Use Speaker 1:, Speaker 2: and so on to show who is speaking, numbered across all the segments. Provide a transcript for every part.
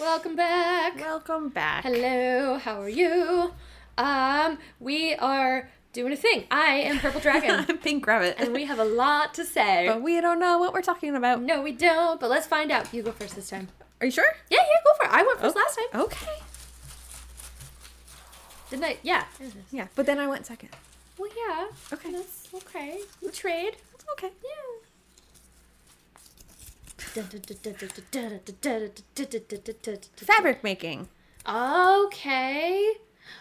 Speaker 1: Welcome back.
Speaker 2: Welcome back.
Speaker 1: Hello, how are you? Um, we are doing a thing. I am Purple Dragon,
Speaker 2: Pink Rabbit.
Speaker 1: and we have a lot to say.
Speaker 2: but we don't know what we're talking about.
Speaker 1: no, we don't, but let's find out. You go first this time.
Speaker 2: Are you sure?
Speaker 1: Yeah, yeah, go for it. I went first
Speaker 2: Oh.
Speaker 1: last time.
Speaker 2: Okay.
Speaker 1: Didn't I? Yeah.
Speaker 2: Yeah, but then I went second.
Speaker 1: Well, yeah.
Speaker 2: Okay.
Speaker 1: That's okay. We trade.
Speaker 2: That's okay.
Speaker 1: Yeah.
Speaker 2: Fabric making.
Speaker 1: Okay.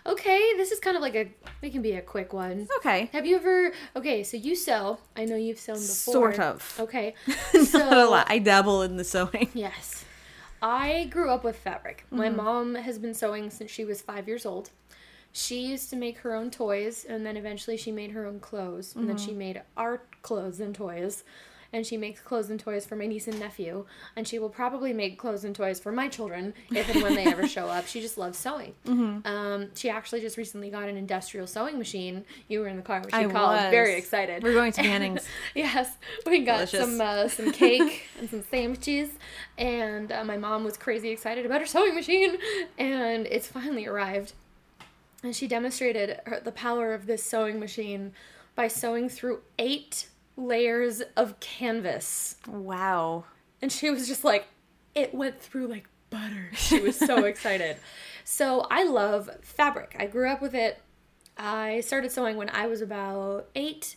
Speaker 1: Okay, this is kind of like a. It can be a quick one.
Speaker 2: Okay.
Speaker 1: Have you ever? Okay, so you sew. I know you've sewn before.
Speaker 2: Sort of.
Speaker 1: Okay.
Speaker 2: Not a lot. I dabble in the sewing.
Speaker 1: Yes. I grew up with fabric. My
Speaker 2: Mm-hmm.
Speaker 1: mom has been sewing since she was five years old. She used to make her own toys, and then eventually she made her own clothes, and then she
Speaker 2: Mm-hmm.
Speaker 1: made our clothes and toys. And she makes clothes and toys for my niece and nephew, and she will probably make clothes and toys for my children if and when they ever show up. She just loves sewing.
Speaker 2: Mm-hmm.
Speaker 1: Um, she actually just recently got an industrial sewing machine. You were in the car when she
Speaker 2: I
Speaker 1: called,
Speaker 2: was.
Speaker 1: very excited.
Speaker 2: We're going to Manning's.
Speaker 1: yes, we got
Speaker 2: Delicious.
Speaker 1: some uh, some cake and some sandwiches, and uh, my mom was crazy excited about her sewing machine, and it's finally arrived. And she demonstrated her, the power of this sewing machine by sewing through eight layers of canvas,
Speaker 2: Wow.
Speaker 1: and she was just like, it went through like butter. She was so excited. So I love fabric. I grew up with it. I started sewing when I was about eight.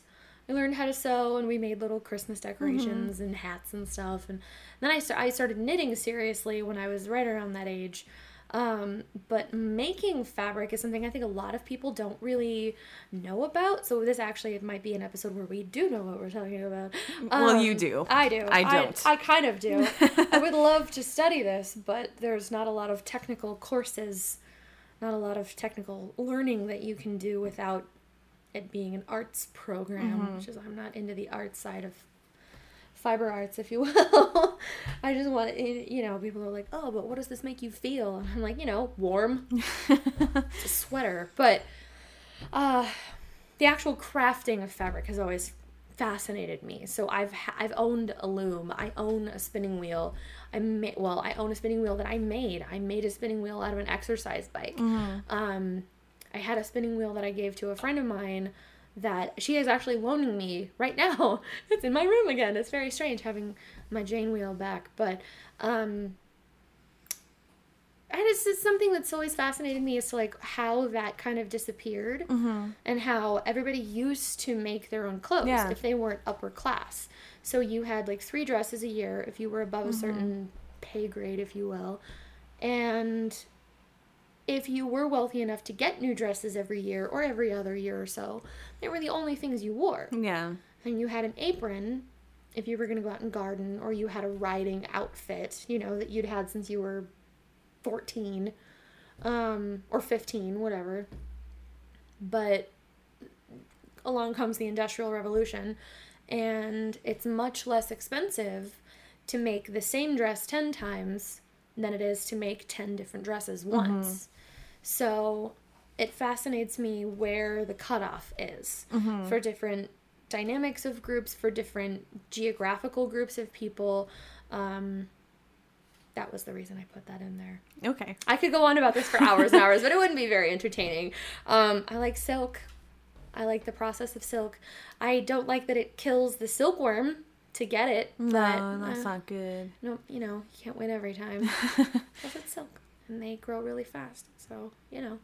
Speaker 1: I learned how to sew, and we made little Christmas mm-hmm. decorations and hats and stuff. And then I, I started knitting seriously when I was right around that age. Um, but making fabric is something I think a lot of people don't really know about. So this actually it might be an episode where we do know what we're talking about.
Speaker 2: Well, you
Speaker 1: Um,
Speaker 2: do.
Speaker 1: I do.
Speaker 2: I don't.
Speaker 1: I, kind of do. I would love to study this, but there's not a lot of technical courses, not a lot of technical learning that you can do without it being an arts program,
Speaker 2: Mm-hmm.
Speaker 1: which is I'm not into the art side of fiber arts, if you will. I just want you know, people are like, "Oh, but what does this make you feel?" And I'm like, you know, warm. it's a sweater, but uh the actual crafting of fabric has always fascinated me. So I've ha- I've owned a loom. I own a spinning wheel. I ma- well, I own a spinning wheel that I made. I made a spinning wheel out of an exercise bike. Um, I had a spinning wheel that I gave to a friend of mine that she is actually loaning me right now. It's in my room again. It's very strange having my Jane wheel back, but um and it's just something that's always fascinated me is to like how that kind of disappeared and how everybody used to make their own clothes
Speaker 2: Yeah.
Speaker 1: if they weren't upper class. So you had like three dresses a year if you were above a certain pay grade, if you will. And if you were wealthy enough to get new dresses every year or every other year or so, they were the only things you wore.
Speaker 2: Yeah.
Speaker 1: And you had an apron if you were going to go out and garden, or you had a riding outfit, you know, that you'd had since you were 14 um, or 15, whatever. But along comes the Industrial Revolution, and it's much less expensive to make the same dress 10 times than it is to make 10 different dresses once. So it fascinates me where the cutoff is for different dynamics of groups, for different geographical groups of people. Um, that was the reason I put that in there.
Speaker 2: Okay.
Speaker 1: I could go on about this for hours and hours, but it wouldn't be very entertaining. Um, I like silk. I like the process of silk. I don't like that it kills the silkworm to get it.
Speaker 2: No,
Speaker 1: but,
Speaker 2: that's
Speaker 1: uh,
Speaker 2: not good.
Speaker 1: No, you know, you can't win every time. Because it's silk, and they grow really fast. So you know,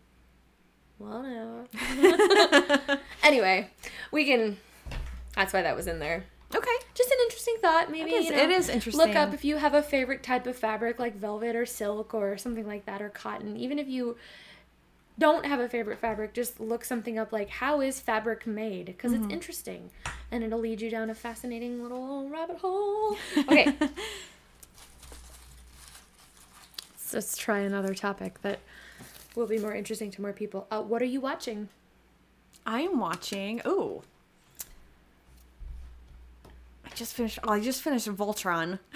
Speaker 1: whatever. anyway, we can. That's why that was in there.
Speaker 2: Okay.
Speaker 1: Just an interesting thought. Maybe
Speaker 2: It is-
Speaker 1: you know,
Speaker 2: it is
Speaker 1: Look up if you have a favorite type of fabric, like velvet or silk or something like that, or cotton. Even if you don't have a favorite fabric, just look something up like how is fabric made because
Speaker 2: Mm-hmm.
Speaker 1: it's interesting, and it'll lead you down a fascinating little rabbit hole. Okay. So let's try another topic that will be more interesting to more people. Uh, what are you watching?
Speaker 2: I am watching. Oh. I just finished. Oh, I just finished Voltron.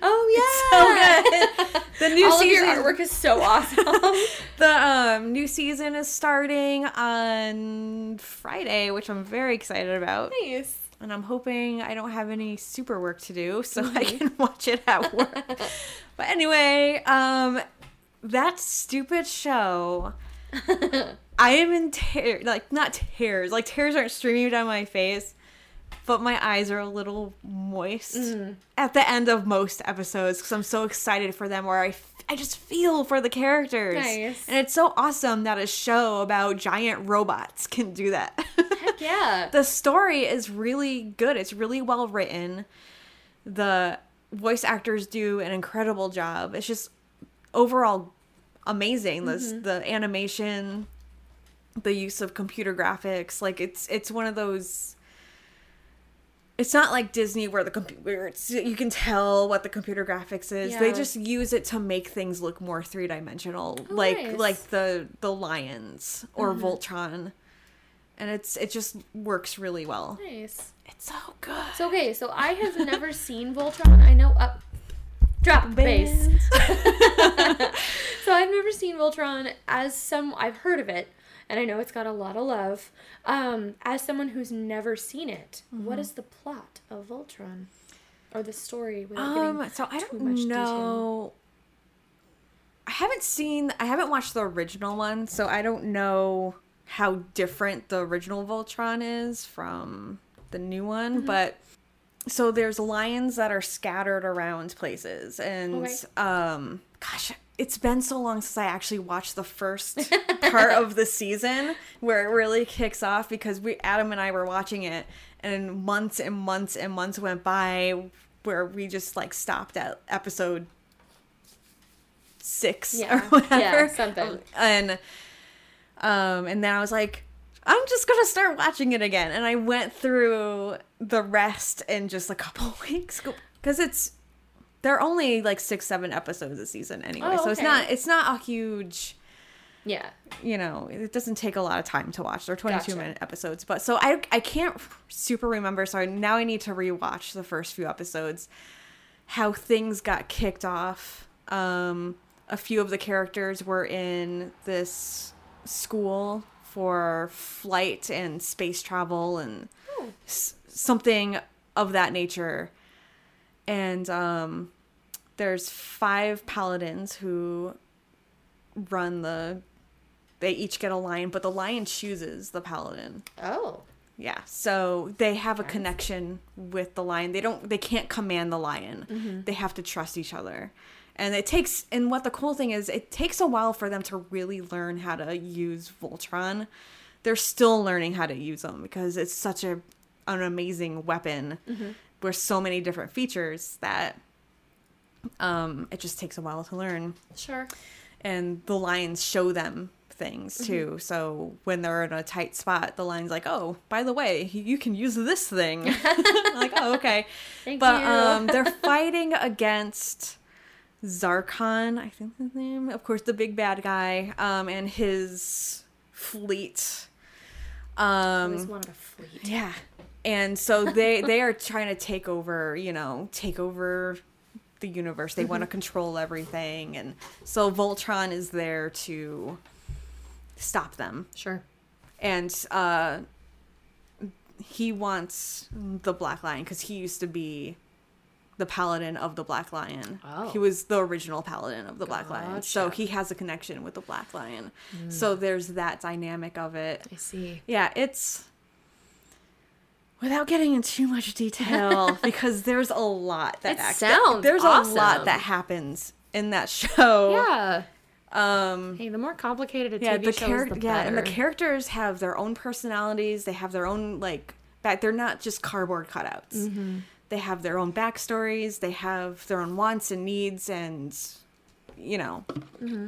Speaker 1: Oh yeah,
Speaker 2: so good. The new
Speaker 1: All of your artwork is so awesome.
Speaker 2: The um, new season is starting on Friday, which I'm very excited about.
Speaker 1: nice.
Speaker 2: and I'm hoping I don't have any super work to do so I
Speaker 1: Mm-hmm.
Speaker 2: can watch it at work. but anyway, um, that stupid show. I am in tears, like not tears, like tears aren't streaming down my face, but my eyes are a little moist
Speaker 1: Mm-hmm.
Speaker 2: at the end of most episodes because I'm so excited for them. Where I, f- I just feel for the characters,
Speaker 1: Nice.
Speaker 2: and it's so awesome that a show about giant robots can do that.
Speaker 1: Heck yeah.
Speaker 2: the story is really good. It's really well written. The voice actors do an incredible job. It's just overall amazing. This the animation, the use of computer graphics, like it's it's one of those it's not like Disney where the computer you can tell what the computer graphics is. They just use it to make things look more three-dimensional. Oh, like
Speaker 1: nice.
Speaker 2: like the the lions or mm-hmm. Voltron. And it's it just works really well.
Speaker 1: Nice.
Speaker 2: It's so good.
Speaker 1: So okay, so I have never seen Voltron. I know up drop bass. so I've never seen Voltron as some I've heard of it and I know it's got a lot of love. Um, as someone who's never seen it, what
Speaker 2: Mm-hmm.
Speaker 1: is the plot of Voltron? Or the story
Speaker 2: Um, so I don't
Speaker 1: much detail?
Speaker 2: know. I haven't seen. I haven't watched the original one, so I don't know how different the original Voltron is from the new one.
Speaker 1: Mm-hmm.
Speaker 2: But so there's lions that are scattered around places, and
Speaker 1: Okay.
Speaker 2: um, gosh, it's been so long since I actually watched the first part of the season where it really kicks off because we Adam and I were watching it and months and months and months went by where we just like stopped at episode six or whatever.
Speaker 1: Yeah, something.
Speaker 2: And um and then I was like, I'm just gonna start watching it again. And I went through the rest in just a couple weeks because it's they're only like six, seven episodes a season anyway.
Speaker 1: Oh,
Speaker 2: So it's not it's not a huge
Speaker 1: Yeah.
Speaker 2: you know, it doesn't take a lot of time to watch. They're 22
Speaker 1: Gotcha.
Speaker 2: minute episodes. But so I I can't super remember. So now I need to rewatch the first few episodes. How things got kicked off. Um, a few of the characters were in this school for flight and space travel and
Speaker 1: Oh.
Speaker 2: s- something of that nature. And um, there's five paladins who run the. They each get a lion, but the lion chooses the paladin.
Speaker 1: Oh.
Speaker 2: Yeah, so they have a connection with the lion. They don't. They can't command the lion. They have to trust each other, and it takes. And what the cool thing is, it takes a while for them to really learn how to use Voltron. They're still learning how to use them because it's such a an amazing weapon with so many different features that um, it just takes a while to learn
Speaker 1: Sure.
Speaker 2: and the lions show them things too.
Speaker 1: Mm-hmm.
Speaker 2: So when they're in a tight spot, the lion's like, "Oh, by the way, you can use this thing." like, "Oh, okay."
Speaker 1: Thank
Speaker 2: but
Speaker 1: you.
Speaker 2: um, they're fighting against Zarkon, I think his name. Of course, the big bad guy, um, and his fleet.
Speaker 1: I always
Speaker 2: Um,
Speaker 1: wanted a fleet.
Speaker 2: yeah, and so they they are trying to take over. You know, take over the universe. They want to control everything, and so Voltron is there to stop them.
Speaker 1: Sure.
Speaker 2: And uh, he wants the Black Lion because he used to be the paladin of the Black Lion.
Speaker 1: Oh.
Speaker 2: He was the original paladin of the Black Lion, so he has a connection with the Black Lion. So there's that dynamic of it.
Speaker 1: I see.
Speaker 2: Yeah, it's without getting into too much detail because there's a lot that
Speaker 1: It
Speaker 2: act-
Speaker 1: sounds
Speaker 2: there's a lot that happens in that show.
Speaker 1: Yeah.
Speaker 2: Um
Speaker 1: Hey, the more complicated a TV
Speaker 2: yeah, the
Speaker 1: show is, the
Speaker 2: yeah, and the characters have their own personalities. They have their own like back they're not just cardboard cutouts.
Speaker 1: Mm-hmm.
Speaker 2: They have their own backstories, they have their own wants and needs and you know.
Speaker 1: Mm-hmm.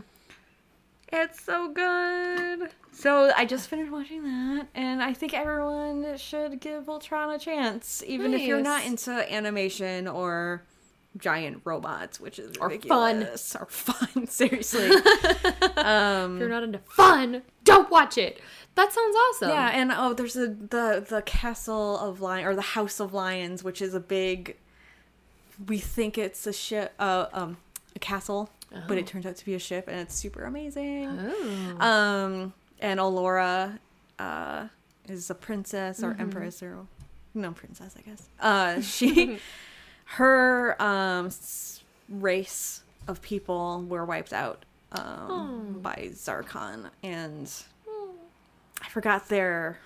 Speaker 2: It's so good. So I just finished watching that, and I think everyone should give Voltron a chance, even if you're not into animation or giant robots, which is
Speaker 1: Or fun.
Speaker 2: ridiculous. Or fun, seriously. um,
Speaker 1: if you're not into fun, don't watch it. That sounds awesome.
Speaker 2: yeah, and oh, there's a the the Castle of Lion or the House of Lions, which is a big. We think it's a ship, uh, um, a castle, but it turns out to be a ship, and it's super amazing.
Speaker 1: Oh.
Speaker 2: Um, and Allura, uh, is a princess or empress or no princess, I guess. Uh, she, her um race of people were wiped out um by Zarkon, and I forgot their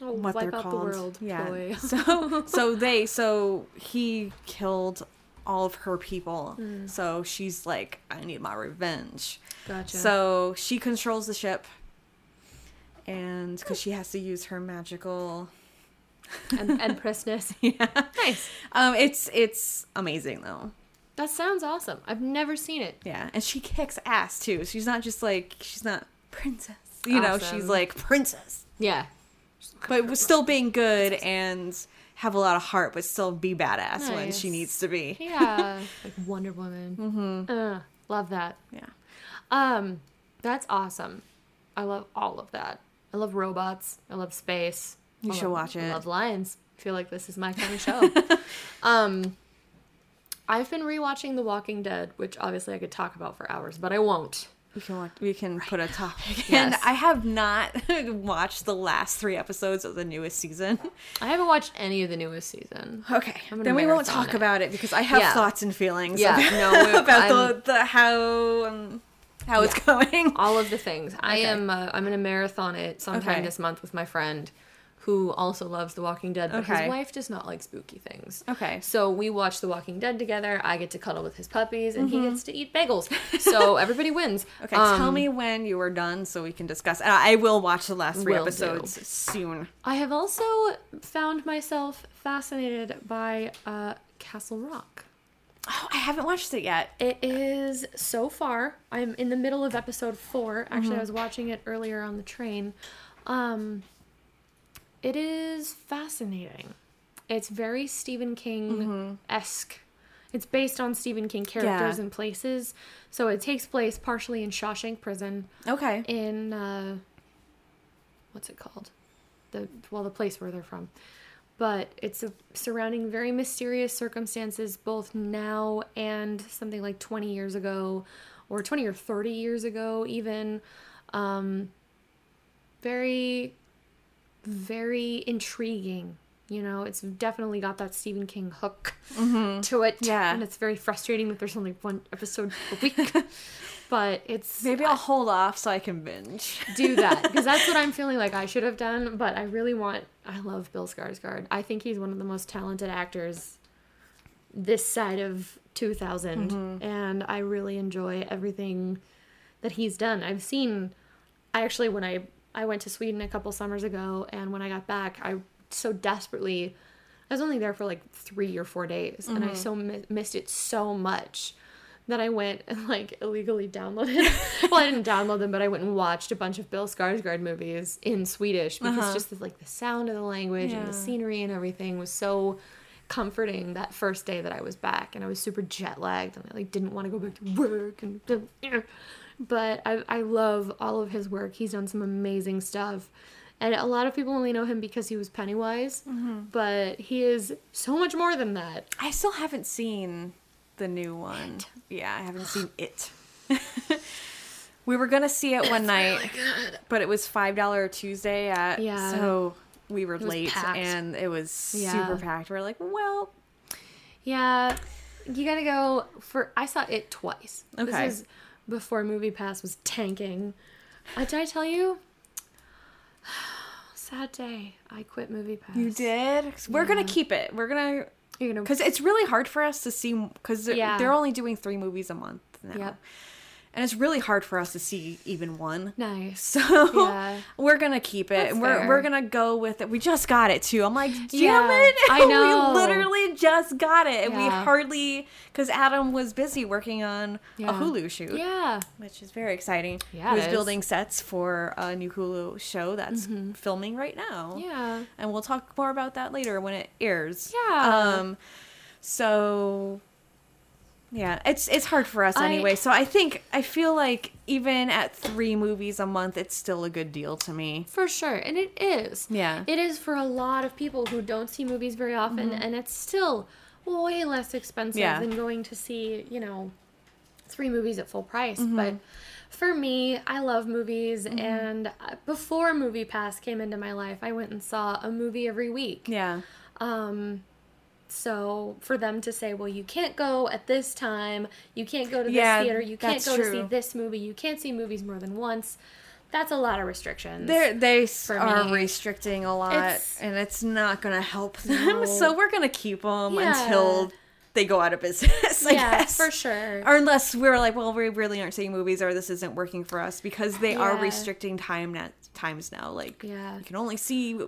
Speaker 1: Oh,
Speaker 2: what
Speaker 1: wipe
Speaker 2: they're
Speaker 1: out
Speaker 2: called.
Speaker 1: the world.
Speaker 2: yeah. So so they so he killed all of her people.
Speaker 1: Hmm.
Speaker 2: So she's like, I need my revenge.
Speaker 1: gotcha.
Speaker 2: So she controls the ship, and because she has to use her magical,
Speaker 1: and empressness.
Speaker 2: yeah,
Speaker 1: Nice.
Speaker 2: um, it's it's amazing though.
Speaker 1: That sounds awesome. I've never seen it.
Speaker 2: Yeah, and she kicks ass too. She's not just like she's not princess, you know. She's like princess,
Speaker 1: Yeah.
Speaker 2: but still being good and have a lot of heart, but still be badass when she needs to be.
Speaker 1: Yeah. like Wonder Woman. Mm-hmm. Uh, love that.
Speaker 2: Yeah.
Speaker 1: Um, that's awesome. I love all of that. I love robots. I love space.
Speaker 2: You
Speaker 1: I
Speaker 2: should
Speaker 1: love-
Speaker 2: watch it.
Speaker 1: I love lions. I feel like this is my kind of show. um, I've been rewatching The Walking Dead, which obviously I could talk about for hours, but I won't.
Speaker 2: We can watch, we can put a topic.
Speaker 1: Yes.
Speaker 2: And I have not watched the last three episodes of the newest season.
Speaker 1: I haven't watched any of the newest season.
Speaker 2: Okay, then we won't talk
Speaker 1: it.
Speaker 2: about it because I have
Speaker 1: Yeah.
Speaker 2: thoughts and feelings.
Speaker 1: Yeah,
Speaker 2: about,
Speaker 1: no,
Speaker 2: about the, the how um, how it's going.
Speaker 1: all of the things. I
Speaker 2: Okay.
Speaker 1: am. Uh, I'm gonna marathon it sometime
Speaker 2: Okay.
Speaker 1: this month with my friend, who also loves The Walking Dead, but
Speaker 2: Okay.
Speaker 1: his wife does not like spooky things.
Speaker 2: Okay.
Speaker 1: So we watch The Walking Dead together. I get to cuddle with his puppies, and
Speaker 2: Mm-hmm.
Speaker 1: he gets to eat bagels. So everybody wins.
Speaker 2: Okay,
Speaker 1: Um,
Speaker 2: tell me when you are done so we can discuss. And I will watch the last three
Speaker 1: Will do.
Speaker 2: episodes soon.
Speaker 1: I have also found myself fascinated by uh, Castle Rock.
Speaker 2: Oh, I haven't watched it yet.
Speaker 1: It is so far. I'm in the middle of episode four. Actually,
Speaker 2: Mm-hmm.
Speaker 1: I was watching it earlier on the train. Um, it is fascinating. It's very Stephen King esque. It's based on Stephen King characters
Speaker 2: Yeah.
Speaker 1: and places. So it takes place partially in Shawshank Prison
Speaker 2: Okay.
Speaker 1: in uh, what's it called? The well, the place where they're from. But it's a, surrounding very mysterious circumstances, both now and something like 20 years ago, or 20 or 30 years ago, even. Um, very, very intriguing. You know, it's definitely got that Stephen King hook to it.
Speaker 2: Yeah.
Speaker 1: And it's very frustrating that there's only one episode a week. but it's
Speaker 2: Maybe I'll hold off so I can binge.
Speaker 1: do that because that's what I'm feeling like I should have done. But I really want. I love Bill Skarsgård. I think he's one of the most talented actors this side of 2000, mm-hmm. and I really enjoy everything that he's done. I've seen. I actually when I I went to Sweden a couple summers ago, and when I got back, I so desperately. I was only there for like three or four days, and I mm-hmm. so mi- missed it so much that I went and like illegally downloaded. well, I didn't download them, but I went and watched a bunch of Bill Skarsgård movies in Swedish because
Speaker 2: Uh-huh.
Speaker 1: just the, like the sound of the language and the scenery and everything was so comforting that first day that I was back, and I was super jet lagged and I like didn't want to go back to work and. But I I love all of his work. He's done some amazing stuff. And a lot of people only know him because he was Pennywise, but he is so much more than that.
Speaker 2: I still haven't seen the new one. Yeah, I haven't seen it. we were gonna see it one night, but it was five dollar Tuesday at
Speaker 1: Yeah.
Speaker 2: so we were late
Speaker 1: packed.
Speaker 2: and it was
Speaker 1: Yeah.
Speaker 2: super packed. We're like, well,
Speaker 1: Yeah, you gotta go for. I saw it twice.
Speaker 2: Okay.
Speaker 1: This is before Movie Pass was tanking. Uh, did I tell you? Sad day. I quit Movie Pass.
Speaker 2: you did. We're gonna keep it. We're gonna
Speaker 1: You're gonna.
Speaker 2: because it's really hard for us to see because they're,
Speaker 1: Yeah.
Speaker 2: they're only doing three movies a month now.
Speaker 1: Yep.
Speaker 2: And it's really hard for us to see even one.
Speaker 1: Nice.
Speaker 2: So
Speaker 1: Yeah.
Speaker 2: we're gonna keep it.
Speaker 1: That's
Speaker 2: we're
Speaker 1: fair.
Speaker 2: we're gonna go with it. We just got it too. I'm like, damn
Speaker 1: Yeah,
Speaker 2: it!
Speaker 1: I know.
Speaker 2: we literally just got it, and we hardly because Adam was busy working on
Speaker 1: Yeah.
Speaker 2: a Hulu shoot,
Speaker 1: Yeah.
Speaker 2: which is very exciting.
Speaker 1: Yeah,
Speaker 2: he was building sets for a new Hulu show that's filming right now.
Speaker 1: Mm-hmm. Yeah.
Speaker 2: and we'll talk more about that later when it airs.
Speaker 1: Yeah.
Speaker 2: Um. So. Yeah, it's it's hard for us
Speaker 1: I-
Speaker 2: anyway. So I think I feel like even at three movies a month, it's still a good deal to me.
Speaker 1: For sure, and it is.
Speaker 2: Yeah.
Speaker 1: It is for a lot of people who don't see movies very often, and it's still way less expensive
Speaker 2: Yeah.
Speaker 1: than going to see, you know, three movies at full price.
Speaker 2: Mm-hmm.
Speaker 1: But for me, I love movies, and uh, before Movie Pass came into my life, I went and saw a movie every week.
Speaker 2: Yeah.
Speaker 1: Um, so for them to say, well, you can't go at this time, you can't go to this
Speaker 2: Yeah,
Speaker 1: theater, you can't go to see this movie, you can't see movies more than once. That's a lot of restrictions.
Speaker 2: They're, they are
Speaker 1: me.
Speaker 2: restricting a lot,
Speaker 1: It's-
Speaker 2: and it's not going to help them.
Speaker 1: No.
Speaker 2: So we're going to keep them
Speaker 1: Yeah.
Speaker 2: until they go out of business, I
Speaker 1: yeah,
Speaker 2: guess.
Speaker 1: for sure.
Speaker 2: Or unless we're like, well, we really aren't seeing movies, or this isn't working for us because they are restricting time net times now. Like,
Speaker 1: Yeah.
Speaker 2: you can only see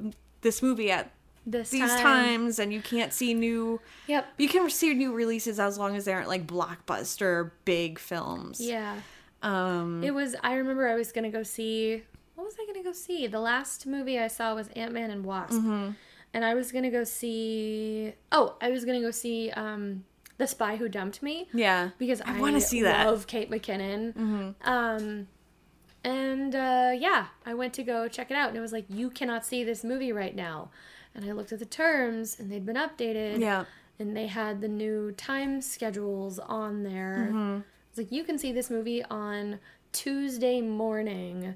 Speaker 2: this movie at
Speaker 1: this
Speaker 2: these
Speaker 1: time.
Speaker 2: times, and you can't see new.
Speaker 1: Yep.
Speaker 2: You can see new releases as long as they aren't like blockbuster big films.
Speaker 1: Yeah.
Speaker 2: Um.
Speaker 1: It was. I remember I was gonna go see. What was I gonna go see? The last movie I saw was Ant Man and Wasp,
Speaker 2: Mm-hmm.
Speaker 1: and I was gonna go see. Oh, I was gonna go see um, The Spy Who Dumped Me
Speaker 2: yeah.
Speaker 1: because I,
Speaker 2: I wanna see that.
Speaker 1: Love Kate McKinnon.
Speaker 2: Mm-hmm.
Speaker 1: Um, and uh, yeah, I went to go check it out, and it was like you cannot see this movie right now. And I looked at the terms, and they'd been updated.
Speaker 2: Yeah.
Speaker 1: And they had the new time schedules on there.
Speaker 2: Mm-hmm.
Speaker 1: It's like you can see this movie on Tuesday morning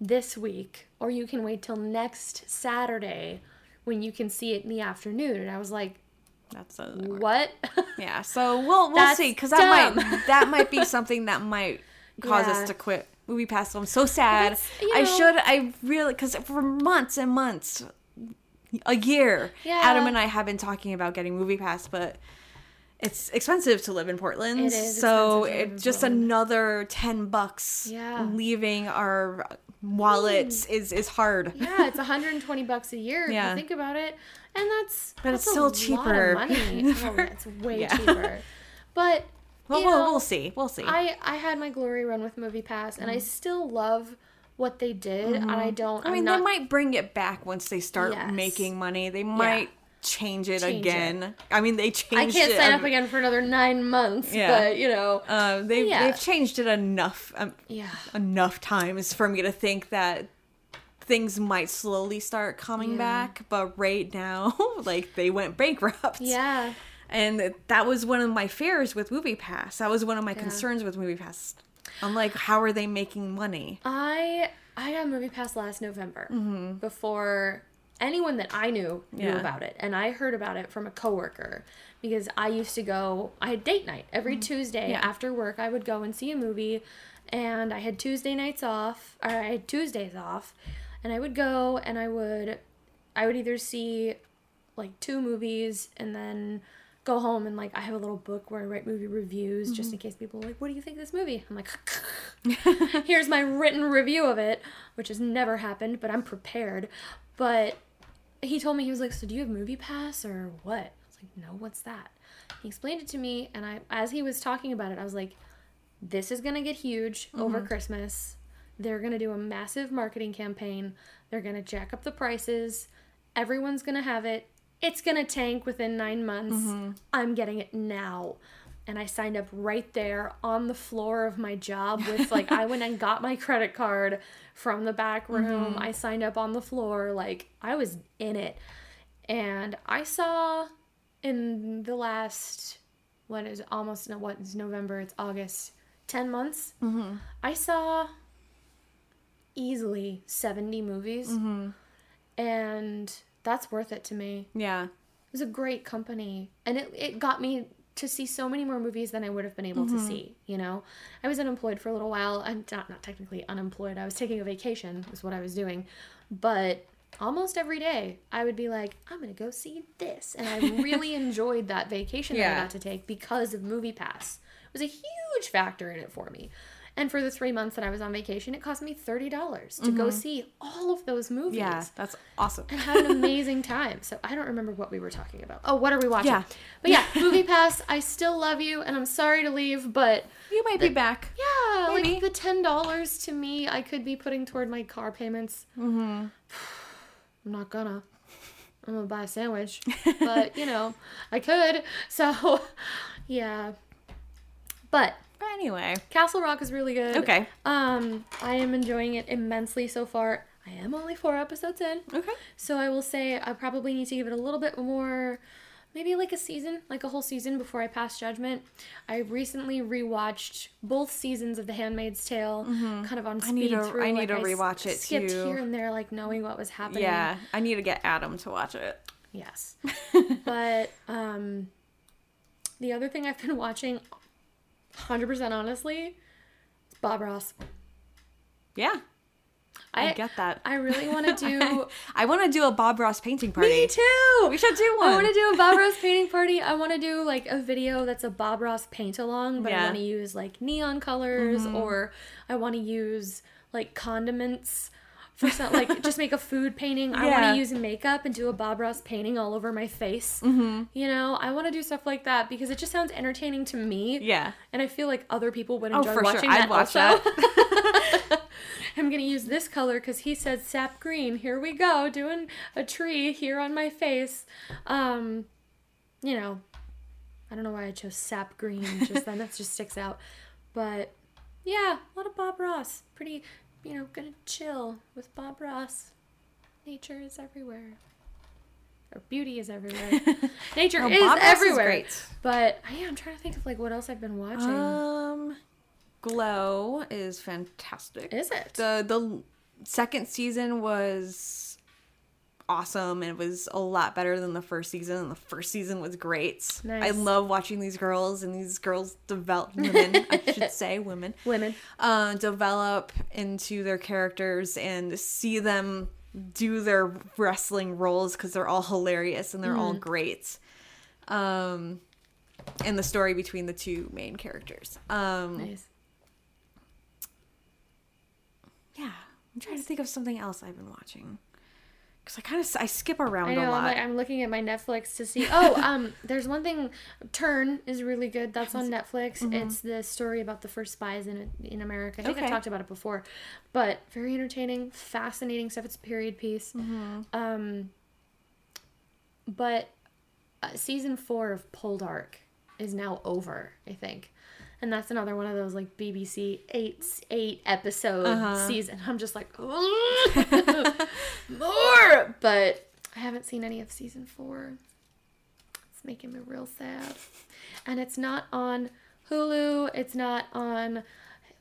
Speaker 1: this week, or you can wait till next Saturday when you can see it in the afternoon. And I was like,
Speaker 2: That's a.
Speaker 1: what?
Speaker 2: Yeah. So we'll we'll
Speaker 1: That's
Speaker 2: see because that might that might be something that might cause
Speaker 1: Yeah.
Speaker 2: us to quit movie pass. I'm so sad.
Speaker 1: You
Speaker 2: I should. I really because for months and months, a year,
Speaker 1: Yeah.
Speaker 2: Adam and I have been talking about getting movie pass, but. It's expensive to live in Portland,
Speaker 1: It is
Speaker 2: so
Speaker 1: expensive to live in
Speaker 2: it's just
Speaker 1: Portland.
Speaker 2: another ten bucks.
Speaker 1: Yeah.
Speaker 2: leaving our wallets is is hard.
Speaker 1: yeah, it's 120 bucks a year if
Speaker 2: Yeah.
Speaker 1: you think about it. And that's
Speaker 2: But
Speaker 1: that's
Speaker 2: it's still cheaper.
Speaker 1: Money. oh, it's way
Speaker 2: Yeah.
Speaker 1: cheaper. But
Speaker 2: Well, we'll,
Speaker 1: know,
Speaker 2: we'll see. We'll see.
Speaker 1: I I had my glory run with Movie Pass, and I mm. still love what they did. And I don't.
Speaker 2: Mm-hmm. I mean,
Speaker 1: not,
Speaker 2: they might bring it back once they start
Speaker 1: Yes.
Speaker 2: making money. They might change it
Speaker 1: Change
Speaker 2: again. I mean, they changed.
Speaker 1: I can't
Speaker 2: it
Speaker 1: sign up again for another nine months.
Speaker 2: Yeah.
Speaker 1: But you know,
Speaker 2: Uh, they
Speaker 1: Yeah.
Speaker 2: they've changed it enough um,
Speaker 1: yeah,
Speaker 2: enough times for me to think that things might slowly start coming
Speaker 1: Yeah.
Speaker 2: back. But right now, like they went bankrupt.
Speaker 1: yeah,
Speaker 2: And that was one of my fears with Movie Pass. That was one of my
Speaker 1: Yeah.
Speaker 2: concerns with Movie Pass. I'm like, how are they making money?
Speaker 1: I I got Movie Pass last November mm-hmm. before anyone that I knew knew
Speaker 2: Yeah.
Speaker 1: about it, and I heard about it from a coworker because I used to go. I had date night every mm-hmm. Tuesday
Speaker 2: Yeah.
Speaker 1: after work. I would go and see a movie, and I had Tuesday nights off, or I had Tuesdays off, and I would go and I would, I would either see like two movies and then go home and like I have a little book where I write movie reviews just mm-hmm. in case people are like, what do you think of this movie? I'm like, here's my written review of it, which has never happened, but I'm prepared. But he told me he was like, so do you have Movie Pass or what? I was like, no, what's that? He explained it to me, and I, as he was talking about it, I was like, this is gonna get huge over mm-hmm. Christmas. They're gonna do a massive marketing campaign. They're gonna jack up the prices. Everyone's gonna have it. It's gonna tank within nine months. Mm-hmm. I'm getting it now. And I signed up right there on the floor of my job with like I went and got my credit card from the back room. Mm-hmm. I signed up on the floor like I was in it. And I saw in the last what is almost no what is November, it's August, 10 months. Mm-hmm. I saw easily 70 movies. And that's worth it to me.
Speaker 2: Yeah.
Speaker 1: It was a great company. And it, it got me to see so many more movies than I would have been able to mm-hmm. see, you know? I was unemployed for a little while. I'm not, not technically unemployed. I was taking a vacation, is what I was doing. But almost every day, I would be like, I'm going to go see this. And I really enjoyed that vacation that I got to take because of Movie Pass. It was a huge factor in it for me. And for the three months that I was on vacation, it cost me $30 to go see all of those movies
Speaker 2: Yeah. That's awesome.
Speaker 1: and had an amazing time. So I don't remember what we were talking about. Oh, what are we watching?
Speaker 2: Yeah.
Speaker 1: But yeah, Movie Pass, I still love you and I'm sorry to leave, but
Speaker 2: You might be back.
Speaker 1: yeah,
Speaker 2: Maybe.
Speaker 1: like the ten dollars to me I could be putting toward my car payments. Mm-hmm. I'm not gonna. I'm gonna buy a sandwich. but you know, I could. So yeah. But
Speaker 2: But anyway.
Speaker 1: Castle Rock is really good.
Speaker 2: Okay.
Speaker 1: Um, I am enjoying it immensely so far. I am only four episodes in.
Speaker 2: Okay.
Speaker 1: So I will say I probably need to give it a little bit more, maybe like a season, like a whole season before I pass judgment. I recently rewatched both seasons of The Handmaid's Tale, kind of on speed
Speaker 2: need to-
Speaker 1: through.
Speaker 2: I need
Speaker 1: like,
Speaker 2: to rewatch it,
Speaker 1: skipped
Speaker 2: too.
Speaker 1: here and there, like knowing what was happening.
Speaker 2: Yeah. I need to get Adam to watch it.
Speaker 1: Yes. but um the other thing I've been watching 100% honestly is Bob Ross.
Speaker 2: Yeah. I,
Speaker 1: I
Speaker 2: get that.
Speaker 1: I really want to do
Speaker 2: I want to do a Bob Ross painting party.
Speaker 1: Me too.
Speaker 2: We should do one.
Speaker 1: I want to do a Bob Ross painting party. I want to do like a video that's a Bob Ross paint along, but I want to use like neon colors mm-hmm. or I want to use like condiments for some like just make a food painting. I want to use makeup and do a Bob Ross painting all over my face. Mm-hmm. You know, I want to do stuff like that because it just sounds entertaining to me.
Speaker 2: Yeah.
Speaker 1: And I feel like other people would
Speaker 2: Oh,
Speaker 1: enjoy
Speaker 2: for sure.
Speaker 1: watching
Speaker 2: I'd
Speaker 1: that
Speaker 2: watch
Speaker 1: also. I'm gonna use this color because he said sap green. Here we go, doing a tree here on my face. Um, you know, I don't know why I chose sap green just then. That just sticks out. But yeah, a lot of Bob Ross. Pretty, you know, gonna chill with Bob Ross. Nature is everywhere. Or beauty is everywhere. Nature
Speaker 2: Oh,
Speaker 1: is
Speaker 2: Bob is
Speaker 1: everywhere.
Speaker 2: great.
Speaker 1: But yeah, I'm trying to think of like what else I've been watching.
Speaker 2: Um, Glow is fantastic.
Speaker 1: is it?
Speaker 2: the the second season was awesome and it was a lot better than the first season and the first season was great. I love watching these girls and these girls develop women i should say women.
Speaker 1: Women.
Speaker 2: uh, develop into their characters and see them do their wrestling roles because they're all hilarious and they're all great. Um and the story between the two main characters. Um
Speaker 1: Nice.
Speaker 2: yeah i'm trying to think of something else i've been watching because i kind of i skip around
Speaker 1: I know.
Speaker 2: a
Speaker 1: I'm
Speaker 2: lot
Speaker 1: like I'm looking at my Netflix to see. Oh, um, there's one thing. Turn is really good. That's on Netflix. It's the story about the first spies in in America. I think I talked about it before, but very entertaining, fascinating stuff. It's a period piece. Um, but uh, season four of Poldark is now over. I think. And that's another one of those like BBC eight eight episode uh-huh. season. I'm just like, more. But I haven't seen any of season four. It's making me real sad. And it's not on Hulu. It's not on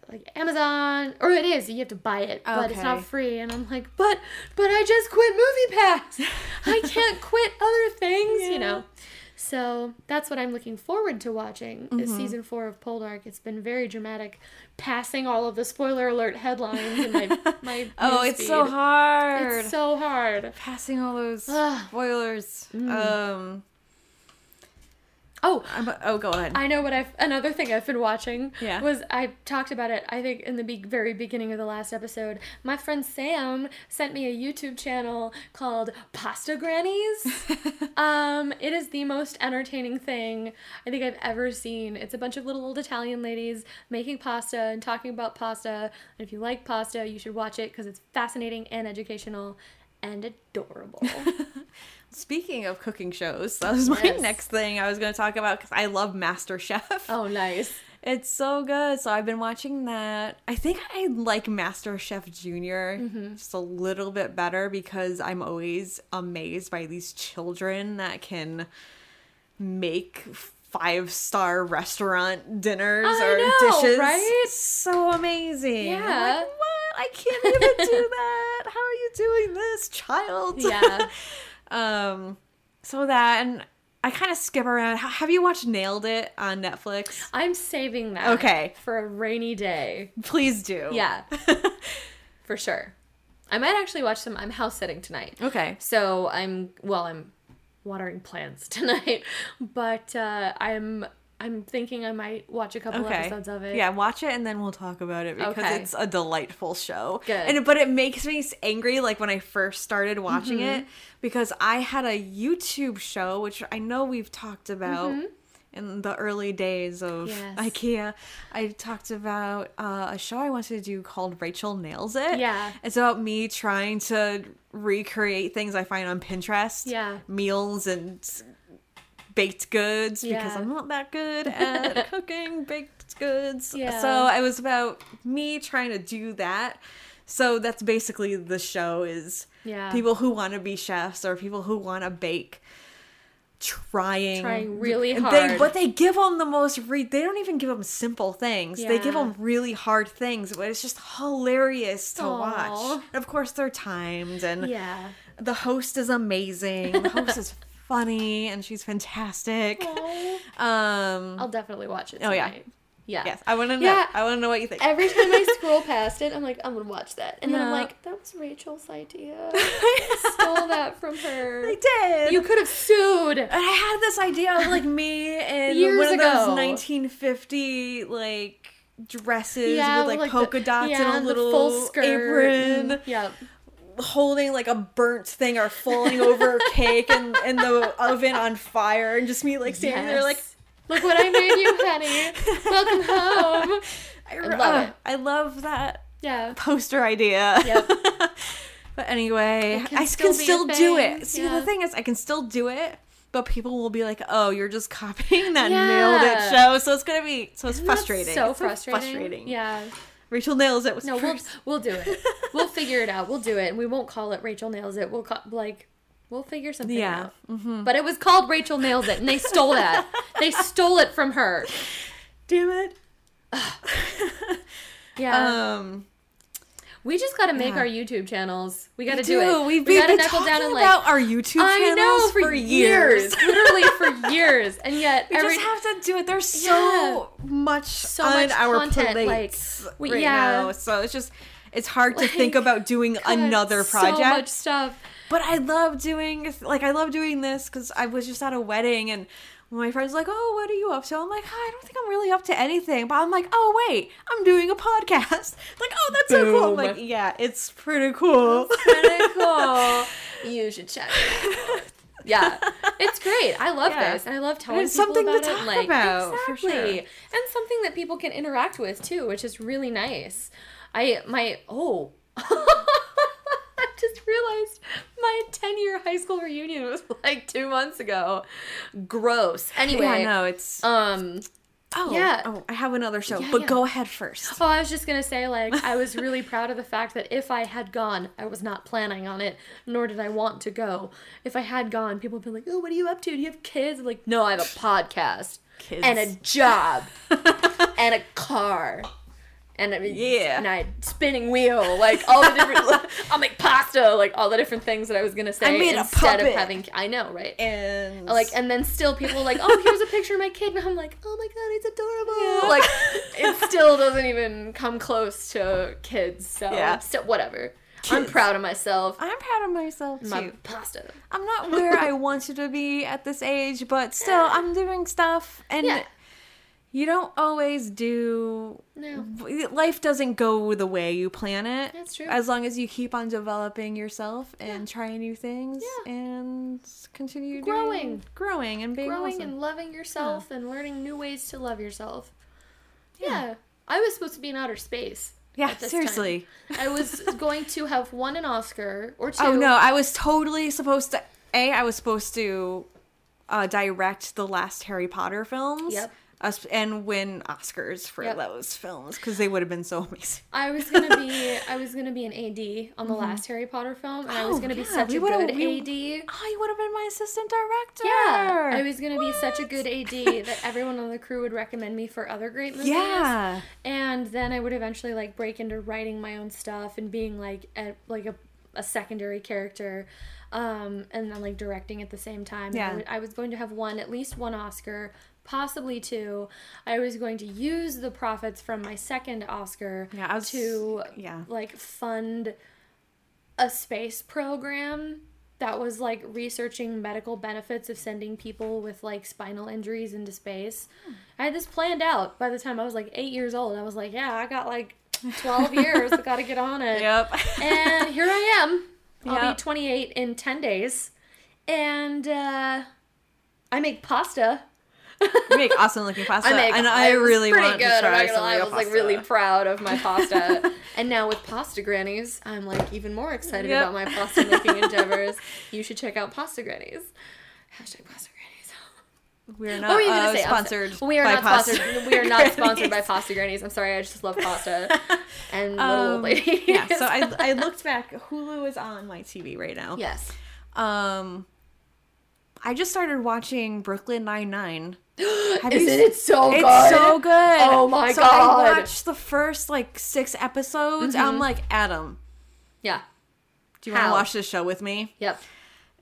Speaker 1: like Amazon, or it is. You have to buy it, but it's not free. And I'm like, but but I just quit Movie Pass. I can't quit other things, you know. So that's what I'm looking forward to watching is
Speaker 2: Mm-hmm.
Speaker 1: season four of Poldark. It's been very dramatic, passing all of the spoiler alert headlines in my my.
Speaker 2: oh it's so hard
Speaker 1: It's so hard.
Speaker 2: passing all those spoilers um
Speaker 1: Oh,
Speaker 2: I'm, oh go ahead
Speaker 1: I know what I've another thing I've been watching
Speaker 2: Yeah.
Speaker 1: was I talked about it I think in the be- very beginning of the last episode. My friend Sam sent me a YouTube channel called Pasta Grannies. um, it is the most entertaining thing I think I've ever seen. It's a bunch of little old Italian ladies making pasta and talking about pasta. And if you like pasta, you should watch it because it's fascinating and educational and adorable.
Speaker 2: Speaking of cooking shows, that was my
Speaker 1: Yes.
Speaker 2: next thing I was going to talk about because I love Master Chef.
Speaker 1: oh, nice.
Speaker 2: It's so good. So I've been watching that. I think I like Master Chef Junior
Speaker 1: Mm-hmm.
Speaker 2: just a little bit better because I'm always amazed by these children that can make five star restaurant dinners
Speaker 1: I
Speaker 2: or
Speaker 1: know,
Speaker 2: dishes.
Speaker 1: right?
Speaker 2: So amazing.
Speaker 1: Yeah.
Speaker 2: like, what? I can't even do that. How are you doing this, child?
Speaker 1: Yeah.
Speaker 2: um so that and I kind of skip around. Have you watched Nailed It on Netflix?
Speaker 1: I'm saving that.
Speaker 2: Okay.
Speaker 1: For a rainy day.
Speaker 2: Please do.
Speaker 1: Yeah. for sure. I might actually watch some. I'm house sitting tonight.
Speaker 2: Okay.
Speaker 1: So I'm, well, I'm watering plants tonight, but uh, I'm, I'm thinking I might watch a couple
Speaker 2: Okay.
Speaker 1: episodes of it.
Speaker 2: Yeah, watch it and then we'll talk about it because
Speaker 1: Okay.
Speaker 2: it's a delightful show.
Speaker 1: Good.
Speaker 2: And but it makes me angry like when I first started watching
Speaker 1: Mm-hmm.
Speaker 2: it because I had a YouTube show which I know we've talked about in the early days of
Speaker 1: Mm-hmm. Yes.
Speaker 2: IKEA. I talked about uh, a show I wanted to do called Rachel Nails It.
Speaker 1: Yeah.
Speaker 2: It's about me trying to recreate things I find on Pinterest.
Speaker 1: Yeah.
Speaker 2: Meals and baked goods because I'm not that good at cooking baked goods.
Speaker 1: Yeah.
Speaker 2: So it was about me trying to do that. So that's basically the show is
Speaker 1: Yeah.
Speaker 2: people who want to be chefs or people who want to bake trying
Speaker 1: Trying really
Speaker 2: and
Speaker 1: hard.
Speaker 2: They, but they give them the most re- they don't even give them simple things. They give them really hard things, but it's just hilarious to
Speaker 1: Aw.
Speaker 2: watch. And of course they're timed and
Speaker 1: Yeah.
Speaker 2: the host is amazing. The host is funny and she's fantastic. Um
Speaker 1: I'll definitely watch it.
Speaker 2: Oh, yeah.
Speaker 1: Yeah.
Speaker 2: yes, I want to know.
Speaker 1: Yeah.
Speaker 2: I want to know what you think.
Speaker 1: Every time I scroll past it, I'm like, I'm gonna watch that, and then I'm like, that was Rachel's idea. I stole that from her.
Speaker 2: I did.
Speaker 1: You could have sued.
Speaker 2: And I had this idea of like me in
Speaker 1: Years
Speaker 2: one of those
Speaker 1: ago.
Speaker 2: 1950 like dresses
Speaker 1: Yeah,
Speaker 2: with like,
Speaker 1: the-
Speaker 2: polka dots
Speaker 1: yeah,
Speaker 2: and a little
Speaker 1: full skirt.
Speaker 2: apron,
Speaker 1: and- Yep.
Speaker 2: Holding like a burnt thing or falling over cake and, in the oven on fire, and just me like standing there like.
Speaker 1: Look what I made you, honey. Welcome home.
Speaker 2: I,
Speaker 1: love
Speaker 2: uh,
Speaker 1: it.
Speaker 2: I love that
Speaker 1: Yeah.
Speaker 2: poster idea.
Speaker 1: Yep.
Speaker 2: but anyway,
Speaker 1: can
Speaker 2: I
Speaker 1: still
Speaker 2: can still do it. See,
Speaker 1: yeah.
Speaker 2: the thing is, I can still do it, but people will be like, "Oh, you're just copying that
Speaker 1: Yeah.
Speaker 2: nailed it show." So it's gonna be so it's
Speaker 1: Isn't
Speaker 2: frustrating.
Speaker 1: So
Speaker 2: It's
Speaker 1: frustrating.
Speaker 2: frustrating.
Speaker 1: Yeah.
Speaker 2: Rachel nails it. Was
Speaker 1: No, we'll we'll do it. We'll figure it out. We'll do it, and we won't call it Rachel nails it. We'll call like we'll figure something
Speaker 2: Yeah. Mm-hmm.
Speaker 1: out. But it was called Rachel nails it, and they stole that. they stole it from her.
Speaker 2: Damn it.
Speaker 1: Yeah.
Speaker 2: Um,
Speaker 1: we just got to make
Speaker 2: yeah.
Speaker 1: our YouTube channels. We got to
Speaker 2: we
Speaker 1: do, it.
Speaker 2: We've
Speaker 1: we
Speaker 2: been,
Speaker 1: got to knuckle
Speaker 2: talking
Speaker 1: down and like.
Speaker 2: about our YouTube
Speaker 1: I
Speaker 2: channels
Speaker 1: know
Speaker 2: for, years.
Speaker 1: literally for years, and yet
Speaker 2: We
Speaker 1: every
Speaker 2: just have to do it. There's so much
Speaker 1: So
Speaker 2: on
Speaker 1: much
Speaker 2: our
Speaker 1: content, like,
Speaker 2: plates
Speaker 1: we-
Speaker 2: right
Speaker 1: yeah.
Speaker 2: now. So it's just it's hard to think about doing
Speaker 1: God,
Speaker 2: another project.
Speaker 1: So much stuff.
Speaker 2: But I love doing like I love doing this because I was just at a wedding and my friend's like, "Oh, what are you up to?" I'm like, "I don't think I'm really up to anything." But I'm like, "Oh wait, I'm doing a podcast." Like, "Oh, that's so cool." I'm like, "Yeah, it's pretty cool."
Speaker 1: Pretty cool. You should check it out. Yeah, it's great. I love
Speaker 2: Yeah.
Speaker 1: this. and I love telling people
Speaker 2: something to
Speaker 1: about it. Like,
Speaker 2: about,
Speaker 1: exactly,
Speaker 2: sure.
Speaker 1: and something that people can interact with too, which is really nice. I my oh, just realized my ten year high school reunion was like two months ago. Gross. Anyway,
Speaker 2: yeah, no, it's
Speaker 1: um.
Speaker 2: oh
Speaker 1: yeah.
Speaker 2: Oh, I have another show,
Speaker 1: Yeah,
Speaker 2: but
Speaker 1: yeah.
Speaker 2: go ahead first.
Speaker 1: Oh, I was just gonna say, like, I was really proud of the fact that if I had gone, I was not planning on it, nor did I want to go. If I had gone, people would be like, "Oh, what are you up to? Do you have kids?" I'm like, no, I have a podcast
Speaker 2: Kids.
Speaker 1: and a job and a car. And a,
Speaker 2: Yeah.
Speaker 1: and I spinning wheel, like all the different. I'll make pasta, like all the different things that I was gonna say instead of having. I know, right?
Speaker 2: and
Speaker 1: like and then still people are like oh here's a picture of my kid and i'm like oh my god it's adorable
Speaker 2: Yeah.
Speaker 1: like it still doesn't even come close to kids so
Speaker 2: Yeah.
Speaker 1: so whatever i'm proud of myself
Speaker 2: I'm proud of myself too.
Speaker 1: my pasta
Speaker 2: I'm not where I wanted to be at this age, but still, I'm doing stuff, and
Speaker 1: Yeah.
Speaker 2: You don't always do.
Speaker 1: no
Speaker 2: Life doesn't go the way you plan it.
Speaker 1: That's true.
Speaker 2: As long as you keep on developing yourself and trying new things
Speaker 1: Yeah.
Speaker 2: and continue
Speaker 1: Growing.
Speaker 2: doing, growing and being
Speaker 1: growing
Speaker 2: awesome.
Speaker 1: and loving yourself and learning new ways to love yourself yeah, i was supposed to be in outer space
Speaker 2: yeah, seriously.
Speaker 1: time. i was going to have won an oscar or two.
Speaker 2: Oh no, I was totally supposed to. A, I was supposed to uh, direct the last Harry Potter films.
Speaker 1: Yep.
Speaker 2: Us and win Oscars for
Speaker 1: Yep.
Speaker 2: those films because they would have been so amazing.
Speaker 1: I was gonna be I was gonna be an AD on the last Harry Potter film, and I was
Speaker 2: Oh,
Speaker 1: gonna be
Speaker 2: yeah,
Speaker 1: such
Speaker 2: we
Speaker 1: a good
Speaker 2: we-
Speaker 1: AD.
Speaker 2: Oh, you would have been my assistant director.
Speaker 1: Yeah, I was gonna be such a good AD that everyone on the crew would recommend me for other great movies.
Speaker 2: Yeah.
Speaker 1: and then I would eventually like break into writing my own stuff and being like a like a, a secondary character, um, and then like directing at the same time.
Speaker 2: Yeah.
Speaker 1: I, would- I was going to have one at least one Oscar, possibly two. I was going to use the profits from my second Oscar
Speaker 2: Yeah, was-
Speaker 1: to
Speaker 2: yeah.
Speaker 1: like fund a space program that was like researching medical benefits of sending people with like spinal injuries into space. I had this planned out by the time I was like eight years old. I was like, yeah, I got like 12 years. I got to get on it.
Speaker 2: Yep.
Speaker 1: And here I am. I'll
Speaker 2: Yep.
Speaker 1: be 28 in 10 days. And uh, I make pasta.
Speaker 2: You make awesome looking pasta,
Speaker 1: I make,
Speaker 2: and I really want
Speaker 1: good.
Speaker 2: to try
Speaker 1: I'm not gonna
Speaker 2: some
Speaker 1: lie. I was like really proud of my pasta. and now with pasta grannies, I'm like even more excited
Speaker 2: Yep.
Speaker 1: about my pasta making endeavors. You should check out pasta grannies. Hashtag pasta grannies.
Speaker 2: We're not uh,
Speaker 1: say?
Speaker 2: Sponsored.
Speaker 1: we are
Speaker 2: by
Speaker 1: not
Speaker 2: pasta
Speaker 1: sponsored. We are not sponsored by pasta grannies. I'm sorry. I just love pasta and little old
Speaker 2: Um,
Speaker 1: ladies.
Speaker 2: yeah, so I, I looked back. Hulu is on my TV right now.
Speaker 1: yes.
Speaker 2: Um, I just started watching Brooklyn Nine Nine.
Speaker 1: Isn't it so good?
Speaker 2: It's so good.
Speaker 1: Oh my
Speaker 2: so
Speaker 1: God.
Speaker 2: I watched the first like six episodes. I'm mm-hmm. like, Adam,
Speaker 1: Yeah.
Speaker 2: do you want to watch this show with me?
Speaker 1: Yep.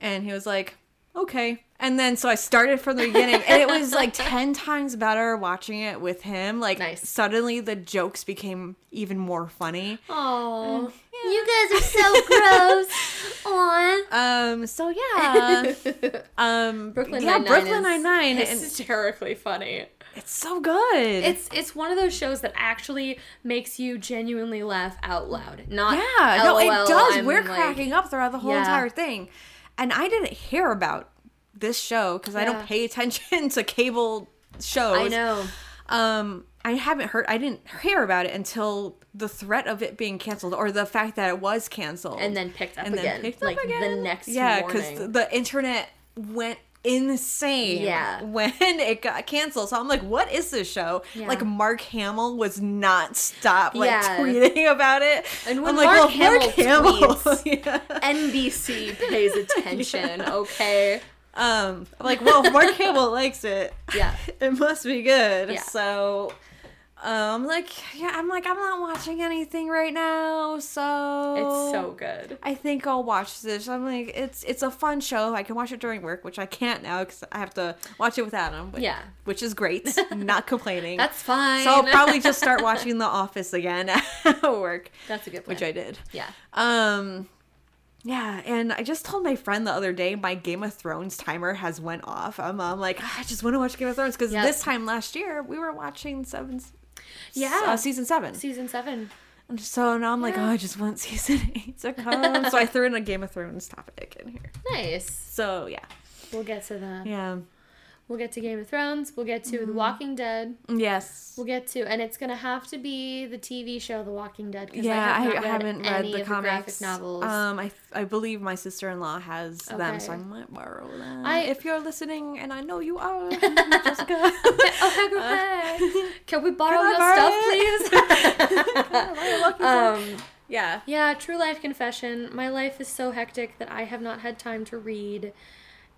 Speaker 2: And he was like, okay. And then so I started from the beginning, and it was like 10 times better watching it with him. Like,
Speaker 1: Nice.
Speaker 2: suddenly the jokes became even more funny.
Speaker 1: Oh, you guys are so gross. Aw.
Speaker 2: Um, so yeah. Um,
Speaker 1: Brooklyn
Speaker 2: yeah,
Speaker 1: Nine-Nine
Speaker 2: Brooklyn
Speaker 1: is
Speaker 2: Nine-Nine. And
Speaker 1: hysterically funny.
Speaker 2: it's so good.
Speaker 1: It's it's one of those shows that actually makes you genuinely laugh out loud. Not
Speaker 2: Yeah, no, it does.
Speaker 1: I'm
Speaker 2: We're
Speaker 1: like-
Speaker 2: cracking up throughout the whole
Speaker 1: Yeah.
Speaker 2: entire thing. And I didn't hear about this show because I don't pay attention to cable shows.
Speaker 1: I know.
Speaker 2: Um, I haven't heard. I didn't hear about it until the threat of it being canceled, or the fact that it was canceled,
Speaker 1: And then picked up
Speaker 2: and then
Speaker 1: again,
Speaker 2: picked
Speaker 1: like
Speaker 2: up again.
Speaker 1: the next
Speaker 2: yeah,
Speaker 1: morning.
Speaker 2: the internet went insane.
Speaker 1: Yeah.
Speaker 2: when it got canceled. So I'm like, what is this show?
Speaker 1: Yeah.
Speaker 2: Like Mark Hamill was not stop like
Speaker 1: Yeah.
Speaker 2: tweeting about it.
Speaker 1: And when
Speaker 2: I'm like,
Speaker 1: Mark
Speaker 2: well, Mark
Speaker 1: Hamill tweets,
Speaker 2: yeah.
Speaker 1: NBC pays attention. Okay.
Speaker 2: Um, I'm like, well, Mark Hamill likes it.
Speaker 1: Yeah.
Speaker 2: it must be good. So, um, like, yeah, I'm like, I'm not watching anything right now, so
Speaker 1: It's so good.
Speaker 2: I think I'll watch this. I'm like, it's it's a fun show. I can watch it during work, which I can't now because I have to watch it with Adam. But,
Speaker 1: Yeah.
Speaker 2: which is great. not complaining.
Speaker 1: That's fine.
Speaker 2: so I'll probably just start watching The Office again at work,
Speaker 1: That's a good plan.
Speaker 2: which I did.
Speaker 1: Yeah.
Speaker 2: Um yeah, and I just told my friend the other day my Game of Thrones timer has went off. I'm, I'm like, "Ah, I just want to watch Game of Thrones because
Speaker 1: Yep.
Speaker 2: this time last year we were watching seven,
Speaker 1: Yeah.
Speaker 2: uh, season seven.
Speaker 1: Season seven.
Speaker 2: And so now I'm like, oh, I just want season eight to come. so I threw in a Game of Thrones topic in here.
Speaker 1: Nice.
Speaker 2: So yeah,
Speaker 1: We'll get to that.
Speaker 2: yeah,
Speaker 1: We'll get to Game of Thrones. We'll get
Speaker 2: Mm-hmm.
Speaker 1: to The Walking Dead.
Speaker 2: yes,
Speaker 1: We'll get to, and it's gonna have to be the TV show The Walking Dead.
Speaker 2: yeah.
Speaker 1: I, have not
Speaker 2: I haven't read the
Speaker 1: of
Speaker 2: comics.
Speaker 1: graphic novels.
Speaker 2: Um, I I believe my sister in law has them, so I might borrow them.
Speaker 1: I-
Speaker 2: if you're listening, and I know you are, Jessica.
Speaker 1: oh, okay. Can we borrow
Speaker 2: Can
Speaker 1: your
Speaker 2: I
Speaker 1: stuff,
Speaker 2: borrow
Speaker 1: please? um,
Speaker 2: yeah.
Speaker 1: yeah, true life confession. My life is so hectic that I have not had time to read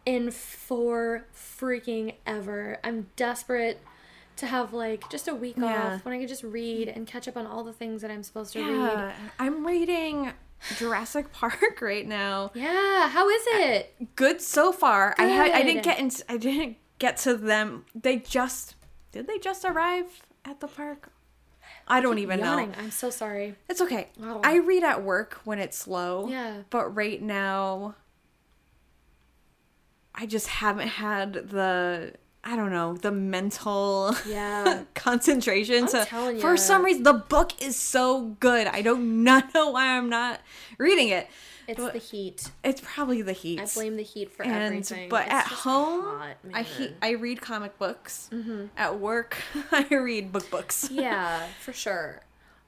Speaker 1: in for freaking ever. I'm desperate to have like just a week
Speaker 2: Yeah.
Speaker 1: off when I can just read and catch up on all the things that I'm supposed to read.
Speaker 2: Yeah, I'm reading Jurassic Park right now.
Speaker 1: Yeah, how is it?
Speaker 2: Good so far. I had I didn't get in, I didn't get to them. They just did they just arrive at the park? I don't even
Speaker 1: Yawning.
Speaker 2: know.
Speaker 1: I'm so sorry.
Speaker 2: It's okay.
Speaker 1: Oh.
Speaker 2: I read at work when it's slow.
Speaker 1: Yeah.
Speaker 2: But right now I just haven't had the I don't know, the mental
Speaker 1: Yeah.
Speaker 2: concentration
Speaker 1: I'm
Speaker 2: for some reason the book is so good. I do not know why I'm not reading it.
Speaker 1: It's
Speaker 2: But
Speaker 1: the heat.
Speaker 2: It's probably the heat.
Speaker 1: I blame the heat for
Speaker 2: and
Speaker 1: everything.
Speaker 2: but
Speaker 1: It's
Speaker 2: at home
Speaker 1: hot,
Speaker 2: I he- I read comic books.
Speaker 1: Mm-hmm.
Speaker 2: At work I read book books.
Speaker 1: yeah, for sure.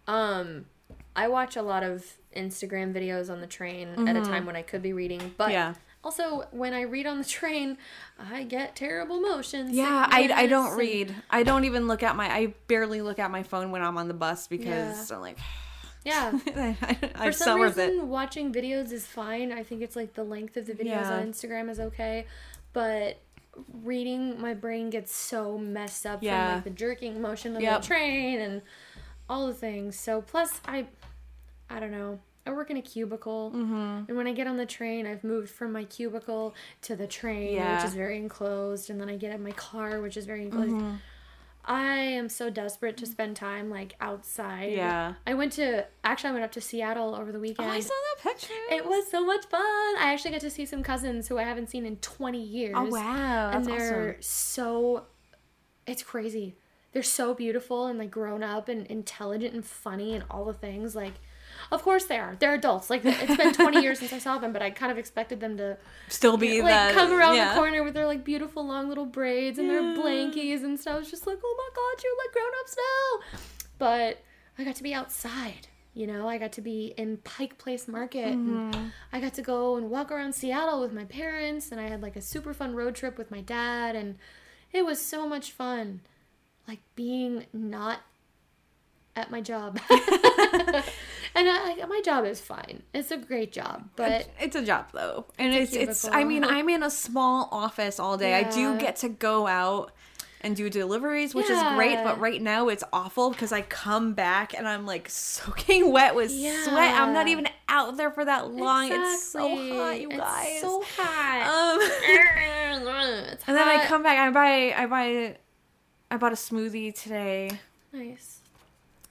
Speaker 1: Um, I watch a lot of Instagram videos on the train at a time when I could be reading, but
Speaker 2: Mm-hmm. Yeah.
Speaker 1: Also when I read on the train, I get terrible motion
Speaker 2: Yeah, I, I don't read. I don't even look at my. I barely look at my phone when I'm on the bus because
Speaker 1: Yeah.
Speaker 2: I'm like,
Speaker 1: Yeah.
Speaker 2: I, I,
Speaker 1: For some
Speaker 2: some with it.
Speaker 1: reason, watching videos is fine. I think it's like the length of the videos
Speaker 2: Yeah.
Speaker 1: on Instagram is okay, but reading, my brain gets so messed up
Speaker 2: Yeah.
Speaker 1: from like the jerking motion of
Speaker 2: Yep.
Speaker 1: the train and all the things. So plus, I, I don't know. I work in a cubicle,
Speaker 2: Mm-hmm.
Speaker 1: and when I get on the train, I've moved from my cubicle to the train,
Speaker 2: Yeah.
Speaker 1: which is very enclosed, and then I get in my car, which is very enclosed.
Speaker 2: Mm-hmm.
Speaker 1: I am so desperate to spend time like outside.
Speaker 2: Yeah.
Speaker 1: I went to actually I went up to Seattle over the
Speaker 2: Oh,
Speaker 1: weekend.
Speaker 2: I saw that picture.
Speaker 1: It was so much fun. I actually got to see some cousins who I haven't seen in 20 years.
Speaker 2: Oh wow,
Speaker 1: and
Speaker 2: that's
Speaker 1: they're
Speaker 2: awesome.
Speaker 1: so it's crazy. They're so beautiful and like grown up and intelligent and funny and all the things like of course they are. They're adults. Like it's been 20 years since I saw them, but I kind of expected them to
Speaker 2: Still be
Speaker 1: like
Speaker 2: that.
Speaker 1: come around
Speaker 2: yeah.
Speaker 1: the corner with their like beautiful long little braids and their blankies and stuff. It's just like, oh my god, you're like grown ups now. But I got to be outside. You know, I got to be in Pike Place Market.
Speaker 2: Mm-hmm.
Speaker 1: And I got to go and walk around Seattle with my parents, and I had like a super fun road trip with my dad, and it was so much fun. Like being not at my job. and I, like, my job is fine. It's a great job, but
Speaker 2: it's a job though, and
Speaker 1: It's
Speaker 2: it's it's. I mean. I'm in a small office all day. I do get to go out and do deliveries, which is great. But right now it's awful because I come back and I'm like soaking wet with sweat. I'm not even out there for that long. It's so hot, you
Speaker 1: It's
Speaker 2: guys.
Speaker 1: so hot.
Speaker 2: um,
Speaker 1: It's
Speaker 2: and then I come back. I buy I buy I bought a smoothie today
Speaker 1: Nice.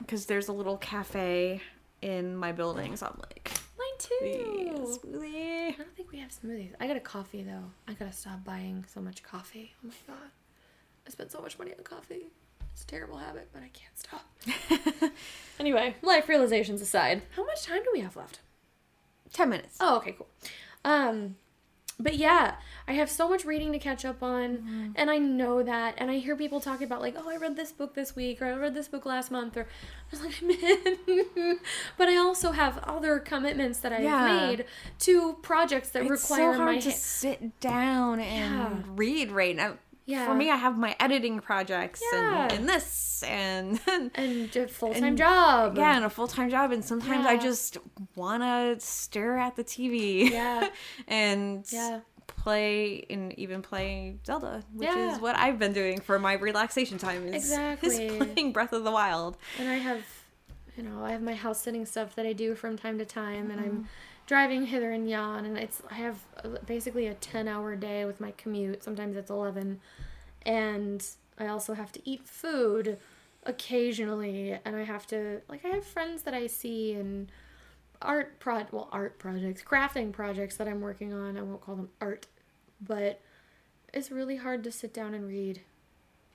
Speaker 2: Because there's a little cafe in my building. So I'm like,
Speaker 1: Mine
Speaker 2: "The
Speaker 1: too.
Speaker 2: smoothie.
Speaker 1: I don't think we have smoothies. I got a coffee though. I gotta stop buying so much coffee. Oh my god. I spent so much money on coffee. It's a terrible habit, but I can't stop. anyway, life realizations aside, how much time do we have left?
Speaker 2: Ten minutes.
Speaker 1: Oh, okay, cool. Um, but yeah, I have so much reading to catch up on,
Speaker 2: Mm-hmm.
Speaker 1: and I know that, and I hear people talking about like, oh, I read this book this week, or I read this book last month, or I was like, man. but I also have other commitments that I've
Speaker 2: Yeah.
Speaker 1: made to projects that
Speaker 2: it's
Speaker 1: require
Speaker 2: so hard
Speaker 1: my
Speaker 2: to sit down and
Speaker 1: Yeah.
Speaker 2: read right now.
Speaker 1: Yeah.
Speaker 2: For me, I have my editing projects
Speaker 1: Yeah.
Speaker 2: and, and this and
Speaker 1: and a full time
Speaker 2: and-
Speaker 1: job.
Speaker 2: yeah, and a full time job. And sometimes I just want to stare at the TV.
Speaker 1: Yeah.
Speaker 2: and
Speaker 1: Yeah.
Speaker 2: play and even play Zelda, which
Speaker 1: Yeah.
Speaker 2: is what I've been doing for my relaxation time. Is,
Speaker 1: Exactly.
Speaker 2: is playing Breath of the Wild.
Speaker 1: And I have, you know, I have my house sitting stuff that I do from time to time, and
Speaker 2: Mm-hmm.
Speaker 1: I'm driving hither and yon, and it's I have uh, basically a ten hour day with my commute. Sometimes it's eleven, and I also have to eat food occasionally, and I have to like I have friends that I see and art pro well art projects, crafting projects that I'm working on. I won't call them art, but it's really hard to sit down and read.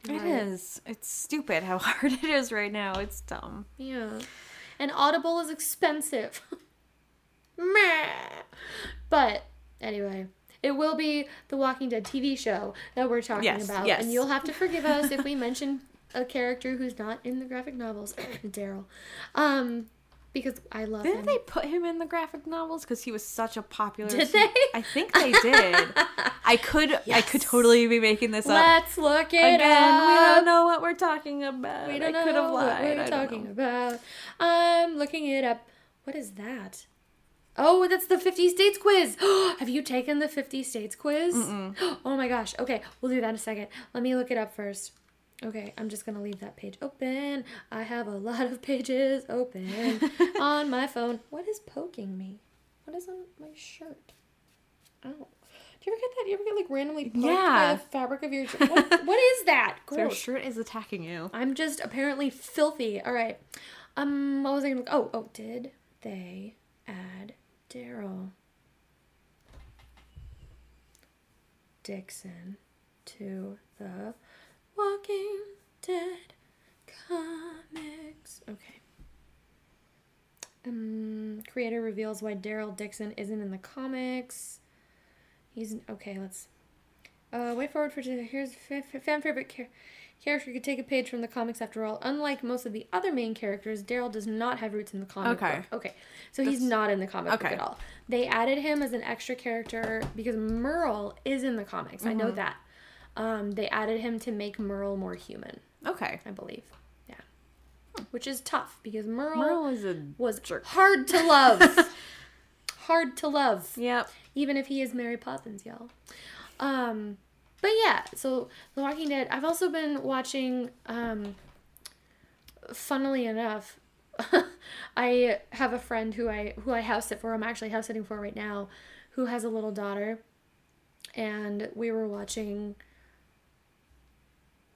Speaker 2: It is. It's stupid how hard it is right now. It's dumb.
Speaker 1: Yeah. And Audible is expensive. Meh. But anyway, it will be the Walking Dead TV show that we're talking
Speaker 2: Yes,
Speaker 1: about.
Speaker 2: yes.
Speaker 1: And you'll have to forgive us if we mention a character who's not in the graphic novels, Daryl. Um because I love
Speaker 2: Didn't
Speaker 1: him.
Speaker 2: they put him in the graphic novels because he was such a popular?
Speaker 1: Did they?
Speaker 2: I think they did. I could. I could totally be making this up.
Speaker 1: Let's look it
Speaker 2: Again,
Speaker 1: up.
Speaker 2: we don't know what we're talking about.
Speaker 1: We don't
Speaker 2: I
Speaker 1: know what
Speaker 2: lied. I
Speaker 1: we're
Speaker 2: don't
Speaker 1: talking about. I'm looking it up. What is that? Oh, that's the 50 states quiz. Have you taken the 50 states quiz? Oh my gosh. Okay, we'll do that in a second. Let me look it up first. Okay, I'm just gonna leave that page open. I have a lot of pages open on my phone. What is poking me? What is on my shirt? Oh. Do you ever get that? Do you ever get like randomly poked by
Speaker 2: Yeah.
Speaker 1: the fabric of your shirt? What, what is that?
Speaker 2: Their
Speaker 1: Gross.
Speaker 2: shirt is attacking you.
Speaker 1: I'm just apparently filthy. All right. Um, what was I gonna? Oh, oh, did they add Daryl Dixon to the Walking Dead comics? Okay. Um, creator reveals why Daryl Dixon isn't in the comics. He's okay. Let's uh, wait forward for today. here's fa- fa- fan favorite char- character could take a page from the comics after all. Unlike most of the other main characters, Daryl does not have roots in the comic
Speaker 2: Okay.
Speaker 1: book. Okay, so he's not in the comic book at all. They added him as an extra character because Merle is in the comics. I know
Speaker 2: Mm-hmm.
Speaker 1: that. Um, they added him to make Merle more human,
Speaker 2: Okay.
Speaker 1: I believe. Yeah, which is tough because Merle,
Speaker 2: Merle is a.
Speaker 1: was hard to love. hard to love
Speaker 2: Yep.
Speaker 1: even if he is Mary Poppins, y'all. Um, but yeah, so The Walking Dead. I've also been watching. Um, funnily enough, I have a friend who I who I house sit for. I'm actually house sitting for right now, who has a little daughter, and we were watching.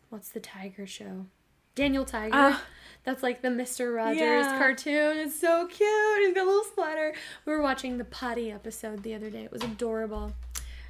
Speaker 1: What's the tiger show? Daniel Tiger.
Speaker 2: Ah.
Speaker 1: That's like the Mister Rogers
Speaker 2: Yeah.
Speaker 1: cartoon. It's so cute. He's got a little splatter. We were watching the potty episode the other day. It was adorable.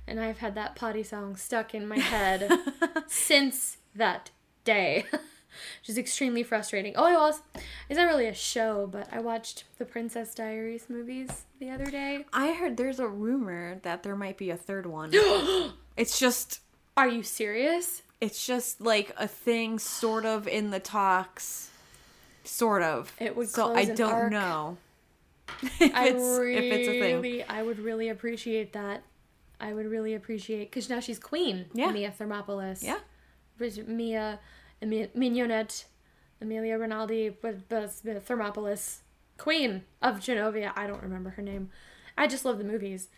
Speaker 1: And I've had that potty song stuck in my head since that day. Which is extremely frustrating. Oh, I was. It's not really a show, but I watched the Princess Diaries movies the other day.
Speaker 2: I heard there's a rumor that there might be a third one. it's just
Speaker 1: Are you serious?
Speaker 2: it's just like a thing sort of in the talks. Sort of.
Speaker 1: It would
Speaker 2: so I don't
Speaker 1: arc.
Speaker 2: know. if
Speaker 1: I
Speaker 2: it's
Speaker 1: really,
Speaker 2: if it's a thing.
Speaker 1: I would really appreciate that. I would really appreciate because now she's queen.
Speaker 2: Yeah.
Speaker 1: Mia Thermopolis.
Speaker 2: Yeah.
Speaker 1: Mia, Mi- Mignonette Amelia Renaldi, but the Thermopolis queen of Genovia. I don't remember her name. I just love the movies.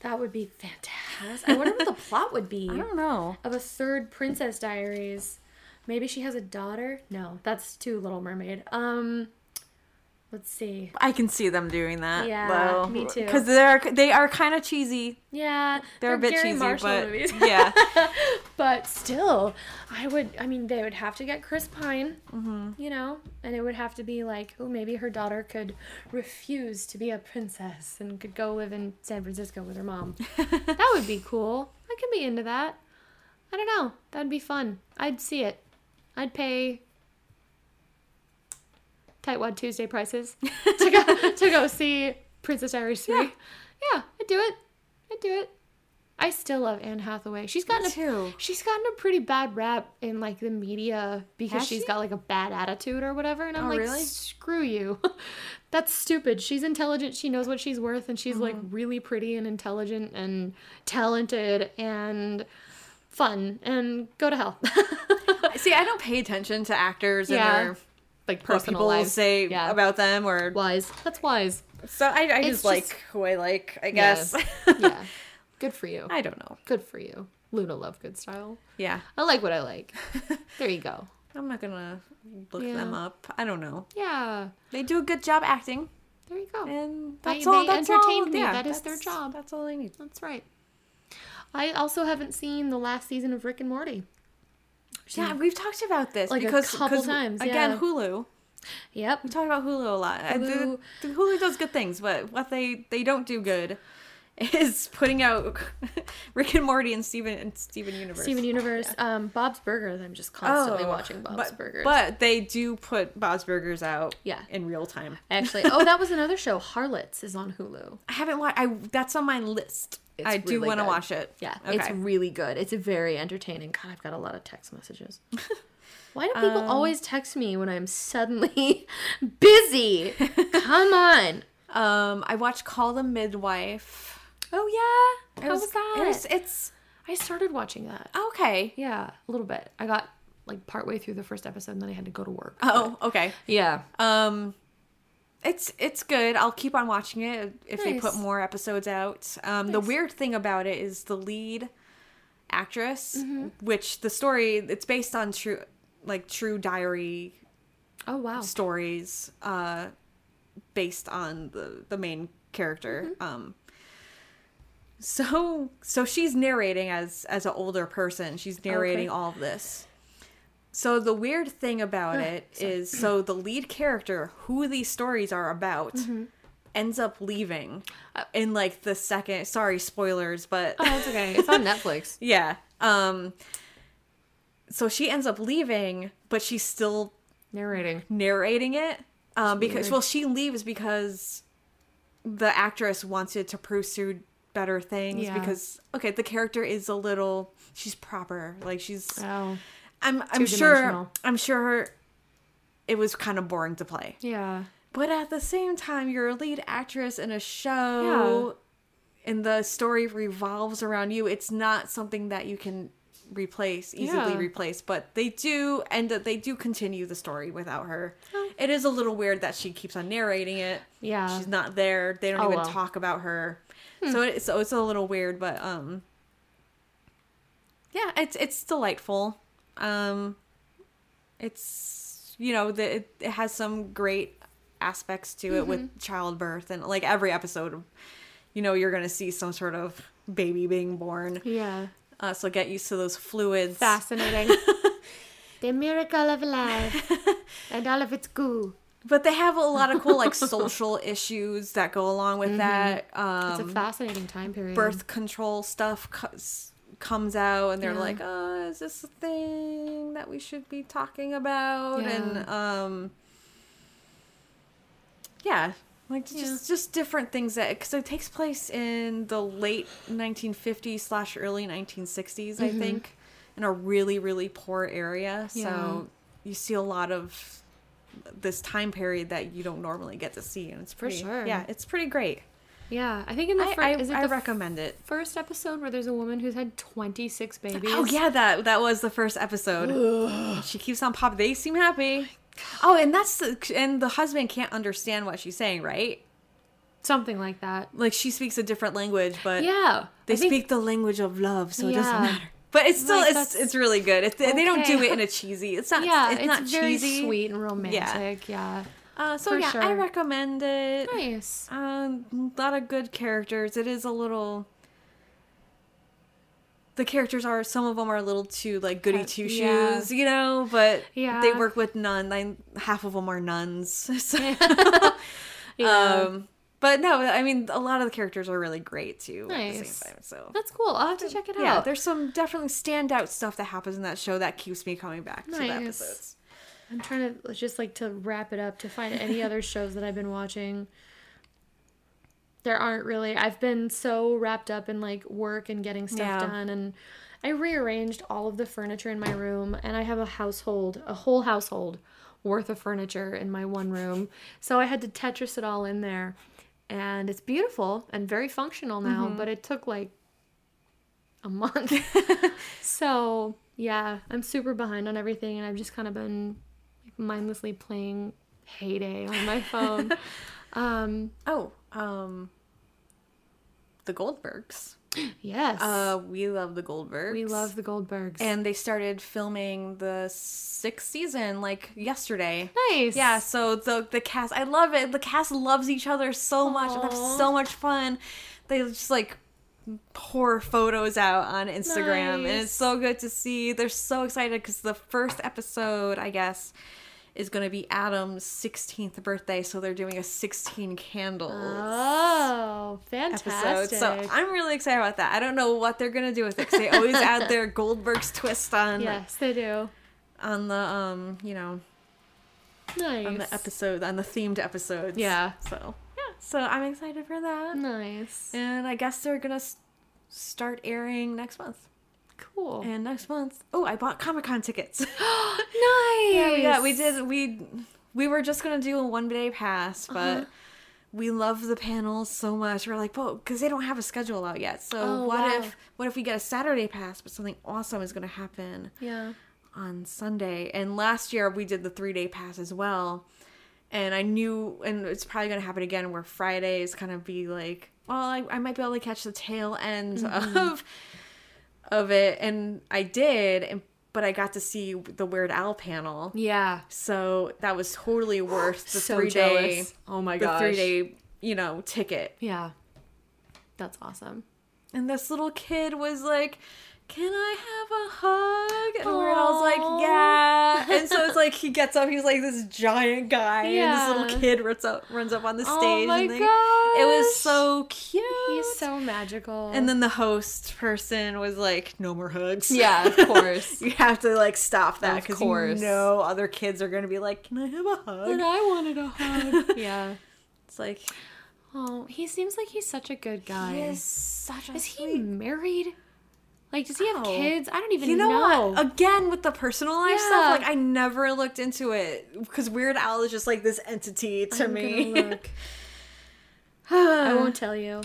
Speaker 1: That would be fantastic. I wonder what the plot would be
Speaker 2: I don't know.
Speaker 1: of a third Princess Diaries. Maybe she has a daughter. No, that's too Little Mermaid. Um, let's see.
Speaker 2: I can see them doing that.
Speaker 1: Yeah, me too.
Speaker 2: Because they're they are kind of cheesy.
Speaker 1: Yeah,
Speaker 2: They're, a bit
Speaker 1: Garry
Speaker 2: cheesy,
Speaker 1: Marshall
Speaker 2: but
Speaker 1: movies.
Speaker 2: yeah.
Speaker 1: but still, I would. I mean, they would have to get Chris Pine,
Speaker 2: Mm-hmm.
Speaker 1: you know, and it would have to be like, oh, maybe her daughter could refuse to be a princess and could go live in San Francisco with her mom. that would be cool. I could be into that. I don't know. That'd be fun. I'd see it. I'd pay Tightwad Tuesday prices to go to go see Princess Diaries three.
Speaker 2: Yeah.
Speaker 1: Yeah. I'd do it. I'd do it. I still love Anne Hathaway. She's gotten a,
Speaker 2: too.
Speaker 1: she's gotten a pretty bad rap in like the media because
Speaker 2: Has
Speaker 1: she's
Speaker 2: she?
Speaker 1: got like a bad attitude or whatever. And I'm
Speaker 2: Oh,
Speaker 1: like,
Speaker 2: really?
Speaker 1: screw you. That's stupid. She's intelligent. She knows what she's worth, and she's like
Speaker 2: Mm-hmm.
Speaker 1: really pretty and intelligent and talented and fun. And go to hell.
Speaker 2: See, I don't pay attention to actors
Speaker 1: Yeah.
Speaker 2: and their
Speaker 1: like personal
Speaker 2: people
Speaker 1: lives.
Speaker 2: say
Speaker 1: Yeah.
Speaker 2: about them or
Speaker 1: wise. That's wise.
Speaker 2: so I, I
Speaker 1: It's
Speaker 2: just like
Speaker 1: just-
Speaker 2: who I like, I guess.
Speaker 1: Yeah. Good for you.
Speaker 2: I don't know.
Speaker 1: Good for you. Luna Lovegood style.
Speaker 2: Yeah.
Speaker 1: I like what I like. There you go.
Speaker 2: I'm not gonna look
Speaker 1: Yeah.
Speaker 2: them up. I don't know.
Speaker 1: Yeah.
Speaker 2: They do a good job acting,
Speaker 1: There you go.
Speaker 2: and that's all.
Speaker 1: they
Speaker 2: that's
Speaker 1: entertained
Speaker 2: all,
Speaker 1: me.
Speaker 2: Yeah,
Speaker 1: That is their job.
Speaker 2: That's all I need.
Speaker 1: That's right. I also haven't seen the last season of Rick and Morty.
Speaker 2: Yeah, we've talked about this
Speaker 1: Like a
Speaker 2: because
Speaker 1: couple
Speaker 2: 'cause,
Speaker 1: times,
Speaker 2: Again,
Speaker 1: yeah.
Speaker 2: Hulu.
Speaker 1: Yep.
Speaker 2: We talk about Hulu a lot. Uh, I-
Speaker 1: Hulu-
Speaker 2: the- the Hulu does good things, but what they they don't do good is putting out Rick and Morty and Steven and Steven Universe.
Speaker 1: Steven Universe. Um, Bob's Burgers. I'm just constantly watching Bob's
Speaker 2: Oh, but,
Speaker 1: Burgers.
Speaker 2: But they do put Bob's Burgers out
Speaker 1: Yeah.
Speaker 2: in real time.
Speaker 1: Actually, oh, that was another show. Harlots is on Hulu.
Speaker 2: I haven't watched I that's on my list.
Speaker 1: It's
Speaker 2: I do
Speaker 1: really
Speaker 2: want to watch it.
Speaker 1: Yeah,
Speaker 2: Okay.
Speaker 1: it's really good. It's very entertaining. God, I've got a lot of text messages. Why do people
Speaker 2: Um,
Speaker 1: always text me when I'm suddenly busy? Come on.
Speaker 2: um I watched Call the Midwife.
Speaker 1: Oh yeah.
Speaker 2: It
Speaker 1: How was, that?
Speaker 2: It was, it's
Speaker 1: I started watching that.
Speaker 2: okay.
Speaker 1: Yeah, a little bit. I got like partway through the first episode and then I had to go to work.
Speaker 2: Oh, okay.
Speaker 1: Yeah.
Speaker 2: Um, it's it's good. I'll keep on watching it if they put more episodes out. Um, the weird thing about it is the lead actress,
Speaker 1: Mm-hmm.
Speaker 2: which the story it's based on true like true diary
Speaker 1: Oh wow.
Speaker 2: stories, uh, based on the the main character.
Speaker 1: Mm-hmm.
Speaker 2: Um. So so she's narrating as as an older person. She's narrating all of this. So the weird thing about it is, so the lead character, who these stories are about,
Speaker 1: Mm-hmm.
Speaker 2: ends up leaving in like the second. Sorry, spoilers, but
Speaker 1: Uh, Oh, that's okay. It's on Netflix.
Speaker 2: yeah. Um. So she ends up leaving, but she's still
Speaker 1: Narrating.
Speaker 2: narrating it. Um, because well, she leaves because the actress wanted to pursue better things.
Speaker 1: Yeah.
Speaker 2: Because okay, the character is a little. She's proper. Like she's.
Speaker 1: Oh.
Speaker 2: I'm I'm sure I'm sure it was kind of boring to play.
Speaker 1: Yeah.
Speaker 2: But at the same time, you're a lead actress in a show and the story revolves around you. It's not something that you can replace, easily
Speaker 1: Yeah.
Speaker 2: replace, but they do and they do continue the story without her.
Speaker 1: Oh.
Speaker 2: It is a little weird that she keeps on narrating it.
Speaker 1: Yeah.
Speaker 2: She's not there. They don't
Speaker 1: Oh,
Speaker 2: even
Speaker 1: well.
Speaker 2: Talk about her. So it, so it's a little weird, but um yeah, it's it's delightful. Um it's you know, the, it, it has some great aspects to it
Speaker 1: Mm-hmm.
Speaker 2: with childbirth and like every episode you know, you're going to see some sort of baby being born.
Speaker 1: Yeah.
Speaker 2: Uh, so get used to those fluids.
Speaker 1: Fascinating. the miracle of life and all of its goo.
Speaker 2: But they have a lot of cool like social issues that go along with that.
Speaker 1: Mm-hmm. It's
Speaker 2: Um
Speaker 1: a fascinating time period.
Speaker 2: birth control stuff co- comes out and they're
Speaker 1: Yeah.
Speaker 2: like oh is this a thing that we should be talking about
Speaker 1: Yeah.
Speaker 2: and um yeah like just just different things that because it takes place in the late 1950s slash early 1960s i think in a really really poor area
Speaker 1: Mm-hmm. Yeah.
Speaker 2: so you see a lot of this time period that you don't normally get to see and it's
Speaker 1: For
Speaker 2: pretty
Speaker 1: sure.
Speaker 2: yeah it's pretty great
Speaker 1: Yeah, I think in the
Speaker 2: I, I,
Speaker 1: is it
Speaker 2: I recommend it
Speaker 1: first episode where there's a woman who's had 26 babies.
Speaker 2: Oh yeah, that that was the first episode. she keeps on popping. They seem happy. Oh, oh, and that's the and the husband can't understand what she's saying, right?
Speaker 1: Something like that.
Speaker 2: Like she speaks a different language, but
Speaker 1: Yeah.
Speaker 2: they
Speaker 1: think-
Speaker 2: speak the language of love, so it doesn't matter. But it's still
Speaker 1: Like,
Speaker 2: it's it's really good. It's, They don't do it in a cheesy. It's not.
Speaker 1: Yeah,
Speaker 2: it's,
Speaker 1: it's,
Speaker 2: not
Speaker 1: very
Speaker 2: cheesy.
Speaker 1: sweet and romantic. Yeah.
Speaker 2: Uh, so
Speaker 1: For
Speaker 2: yeah, I recommend it.
Speaker 1: Nice.
Speaker 2: Um, a lot of good characters. It is a little. The characters are some of them are a little too like goody two shoes,
Speaker 1: Yeah.
Speaker 2: you know, but
Speaker 1: Yeah.
Speaker 2: they work with. Like, half of them are nuns. So,
Speaker 1: Yeah.
Speaker 2: um, but no, I mean a lot of the characters are really great too at the
Speaker 1: Nice.
Speaker 2: same time. So
Speaker 1: That's cool. I'll have to check it
Speaker 2: yeah,
Speaker 1: out.
Speaker 2: there's some definitely standout stuff that happens in that show that keeps me coming back to the
Speaker 1: Nice.
Speaker 2: episodes.
Speaker 1: I'm trying to just like to wrap it up to find any other shows that I've been watching. There aren't really. I've been so wrapped up in like work and getting stuff
Speaker 2: Yeah.
Speaker 1: done and I rearranged all of the furniture in my room and I have a household, a whole household worth of furniture in my one room. So I had to Tetris it all in there. And it's beautiful and very functional now,
Speaker 2: Mm-hmm.
Speaker 1: but it took like a month. so, yeah, I'm super behind on everything and I've just kind of been mindlessly playing Hay Day on my phone. um,
Speaker 2: Oh, um, the Goldbergs.
Speaker 1: yes.
Speaker 2: Uh, we love the Goldbergs.
Speaker 1: we love the Goldbergs.
Speaker 2: And they started filming the sixth season like yesterday.
Speaker 1: nice.
Speaker 2: Yeah, so the the cast, I love it. The cast loves each other so much. They have so much fun. They just like pour photos out on Instagram, and it's so good to see. They're so excited because the first episode, I guess, is going to be Adam's 16th birthday, so they're doing a 16 candles.
Speaker 1: Oh, fantastic.
Speaker 2: Episode. So I'm really excited about that. I don't know what they're gonna do with it because they always add their Goldberg's twist on
Speaker 1: yes, they do.
Speaker 2: on the um you know
Speaker 1: Nice.
Speaker 2: on the episode on the themed episodes.
Speaker 1: Yeah.
Speaker 2: So yeah, so I'm excited for that,
Speaker 1: Nice.
Speaker 2: and I guess they're gonna start airing next month.
Speaker 1: Cool.
Speaker 2: And next month, oh, I bought Comic Con tickets.
Speaker 1: nice.
Speaker 2: yeah, we got, we did we we were just gonna do a one day pass, but.
Speaker 1: Uh-huh.
Speaker 2: We love the panels so much. We're like, well, because they don't have a schedule out yet. So
Speaker 1: Oh,
Speaker 2: what
Speaker 1: wow.
Speaker 2: if what if we get a Saturday pass, but something awesome is going to happen
Speaker 1: Yeah.
Speaker 2: on Sunday? And last year we did the three day pass as well. And I knew, and it's probably going to happen again, where Fridays kind of be like, well, I, I might be able to catch the tail end
Speaker 1: Mm-hmm.
Speaker 2: of of it, and I did, and but I got to see the Weird Al panel,
Speaker 1: Yeah.
Speaker 2: so that was totally worth the
Speaker 1: So
Speaker 2: three day.
Speaker 1: Oh my
Speaker 2: the
Speaker 1: gosh.
Speaker 2: three day, you know, ticket.
Speaker 1: Yeah. That's awesome.
Speaker 2: And this little kid was like, Can I have a hug? And Weird Al's like, Yeah. And so it's like he gets up, he's like this giant guy, and this little kid runs up runs up on the oh stage.
Speaker 1: Oh my
Speaker 2: and they- It was so cute.
Speaker 1: He's so magical.
Speaker 2: and then the host person was like, No more hugs.
Speaker 1: Yeah, of course.
Speaker 2: you have to like stop that because you know other kids are gonna be like, Can I have a hug?
Speaker 1: and I wanted a hug. yeah.
Speaker 2: It's like
Speaker 1: Oh, he seems like he's such a good guy.
Speaker 2: he is such a
Speaker 1: Is he married? Like, does he have
Speaker 2: Oh.
Speaker 1: kids? I don't even
Speaker 2: You know,
Speaker 1: know.
Speaker 2: what? Again, with the personal life
Speaker 1: Yeah.
Speaker 2: stuff, like I never looked into it because Weird Al is just like this entity to
Speaker 1: I'm
Speaker 2: me.
Speaker 1: look. I won't tell you.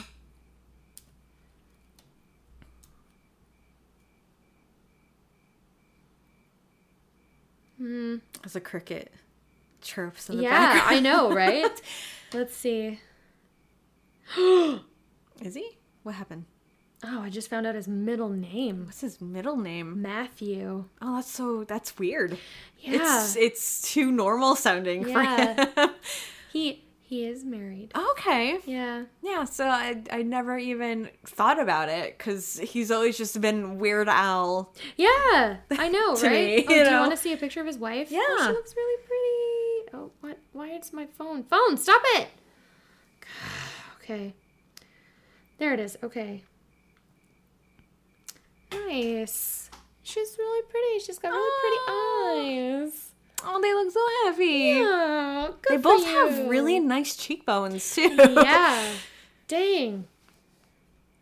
Speaker 1: Hmm.
Speaker 2: As a cricket chirps in the
Speaker 1: Yeah, I know, right? Let's see.
Speaker 2: Is he? What happened?
Speaker 1: Oh, I just found out his middle name.
Speaker 2: What's his middle name?
Speaker 1: Matthew.
Speaker 2: Oh, that's so that's weird.
Speaker 1: Yeah.
Speaker 2: It's it's too normal sounding
Speaker 1: Yeah.
Speaker 2: for him.
Speaker 1: He he is married.
Speaker 2: okay.
Speaker 1: Yeah.
Speaker 2: Yeah, so I I never even thought about it because he's always just been Weird Al.
Speaker 1: Yeah, I know, right?
Speaker 2: me,
Speaker 1: oh,
Speaker 2: you
Speaker 1: do you want to see a picture of his wife? Oh,
Speaker 2: Yeah.
Speaker 1: she looks really pretty. Oh, what? Why is my phone? Phone, stop it! Okay. There it is. Okay. Nice. She's really pretty. She's got really pretty eyes.
Speaker 2: Oh, they look so happy.
Speaker 1: Yeah,
Speaker 2: They both have really nice cheekbones too.
Speaker 1: yeah. Dang.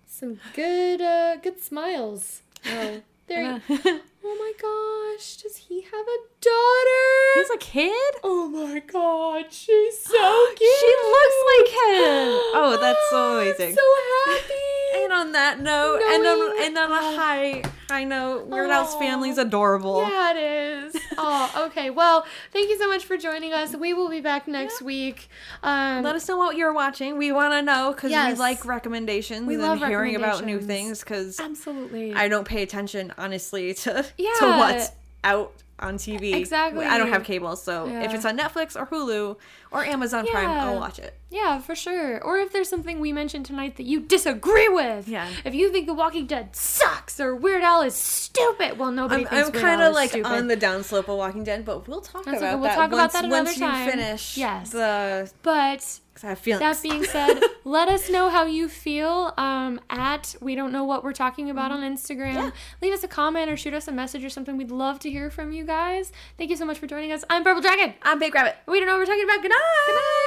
Speaker 1: Some good uh good smiles. Oh, there you Oh my gosh, does he have a daughter?
Speaker 2: He's a kid.
Speaker 1: Oh my god, she's so cute.
Speaker 2: She looks like him. Oh, that's so
Speaker 1: I'm
Speaker 2: amazing.
Speaker 1: so happy.
Speaker 2: And on that note, and on and on a high high note, Weird Al's family's adorable.
Speaker 1: yeah, it is. oh, okay. Well, thank you so much for joining us. We will be back next week. Um,
Speaker 2: Let us know what you're watching. We want to know because
Speaker 1: Yes.
Speaker 2: we like recommendations
Speaker 1: We
Speaker 2: and
Speaker 1: love
Speaker 2: hearing about new things because
Speaker 1: absolutely.
Speaker 2: I don't pay attention honestly to to what's out on TV.
Speaker 1: Exactly.
Speaker 2: I don't have cable, so if it's on Netflix or Hulu or Amazon Prime,
Speaker 1: Yeah.
Speaker 2: I'll watch it.
Speaker 1: Yeah, for sure. Or if there's something we mentioned tonight that you disagree with.
Speaker 2: Yeah.
Speaker 1: If you think The Walking Dead sucks or Weird Al is stupid. Well, nobody
Speaker 2: I'm, I'm kind of like
Speaker 1: stupid.
Speaker 2: on the downslope of Walking Dead, but we'll talk
Speaker 1: That's
Speaker 2: about
Speaker 1: okay. We'll
Speaker 2: that
Speaker 1: talk about
Speaker 2: once,
Speaker 1: that
Speaker 2: once
Speaker 1: another
Speaker 2: you
Speaker 1: time.
Speaker 2: finish
Speaker 1: Yes.
Speaker 2: the.
Speaker 1: But
Speaker 2: I have feelings.
Speaker 1: that being said, let us know how you feel um, at we don't know what we're talking about on Instagram.
Speaker 2: Yeah.
Speaker 1: Leave us a comment or shoot us a message or something. We'd love to hear from you guys. Thank you so much for joining us. I'm Purple Dragon.
Speaker 2: I'm Big Rabbit.
Speaker 1: We don't know what we're talking about. Good night. Good night.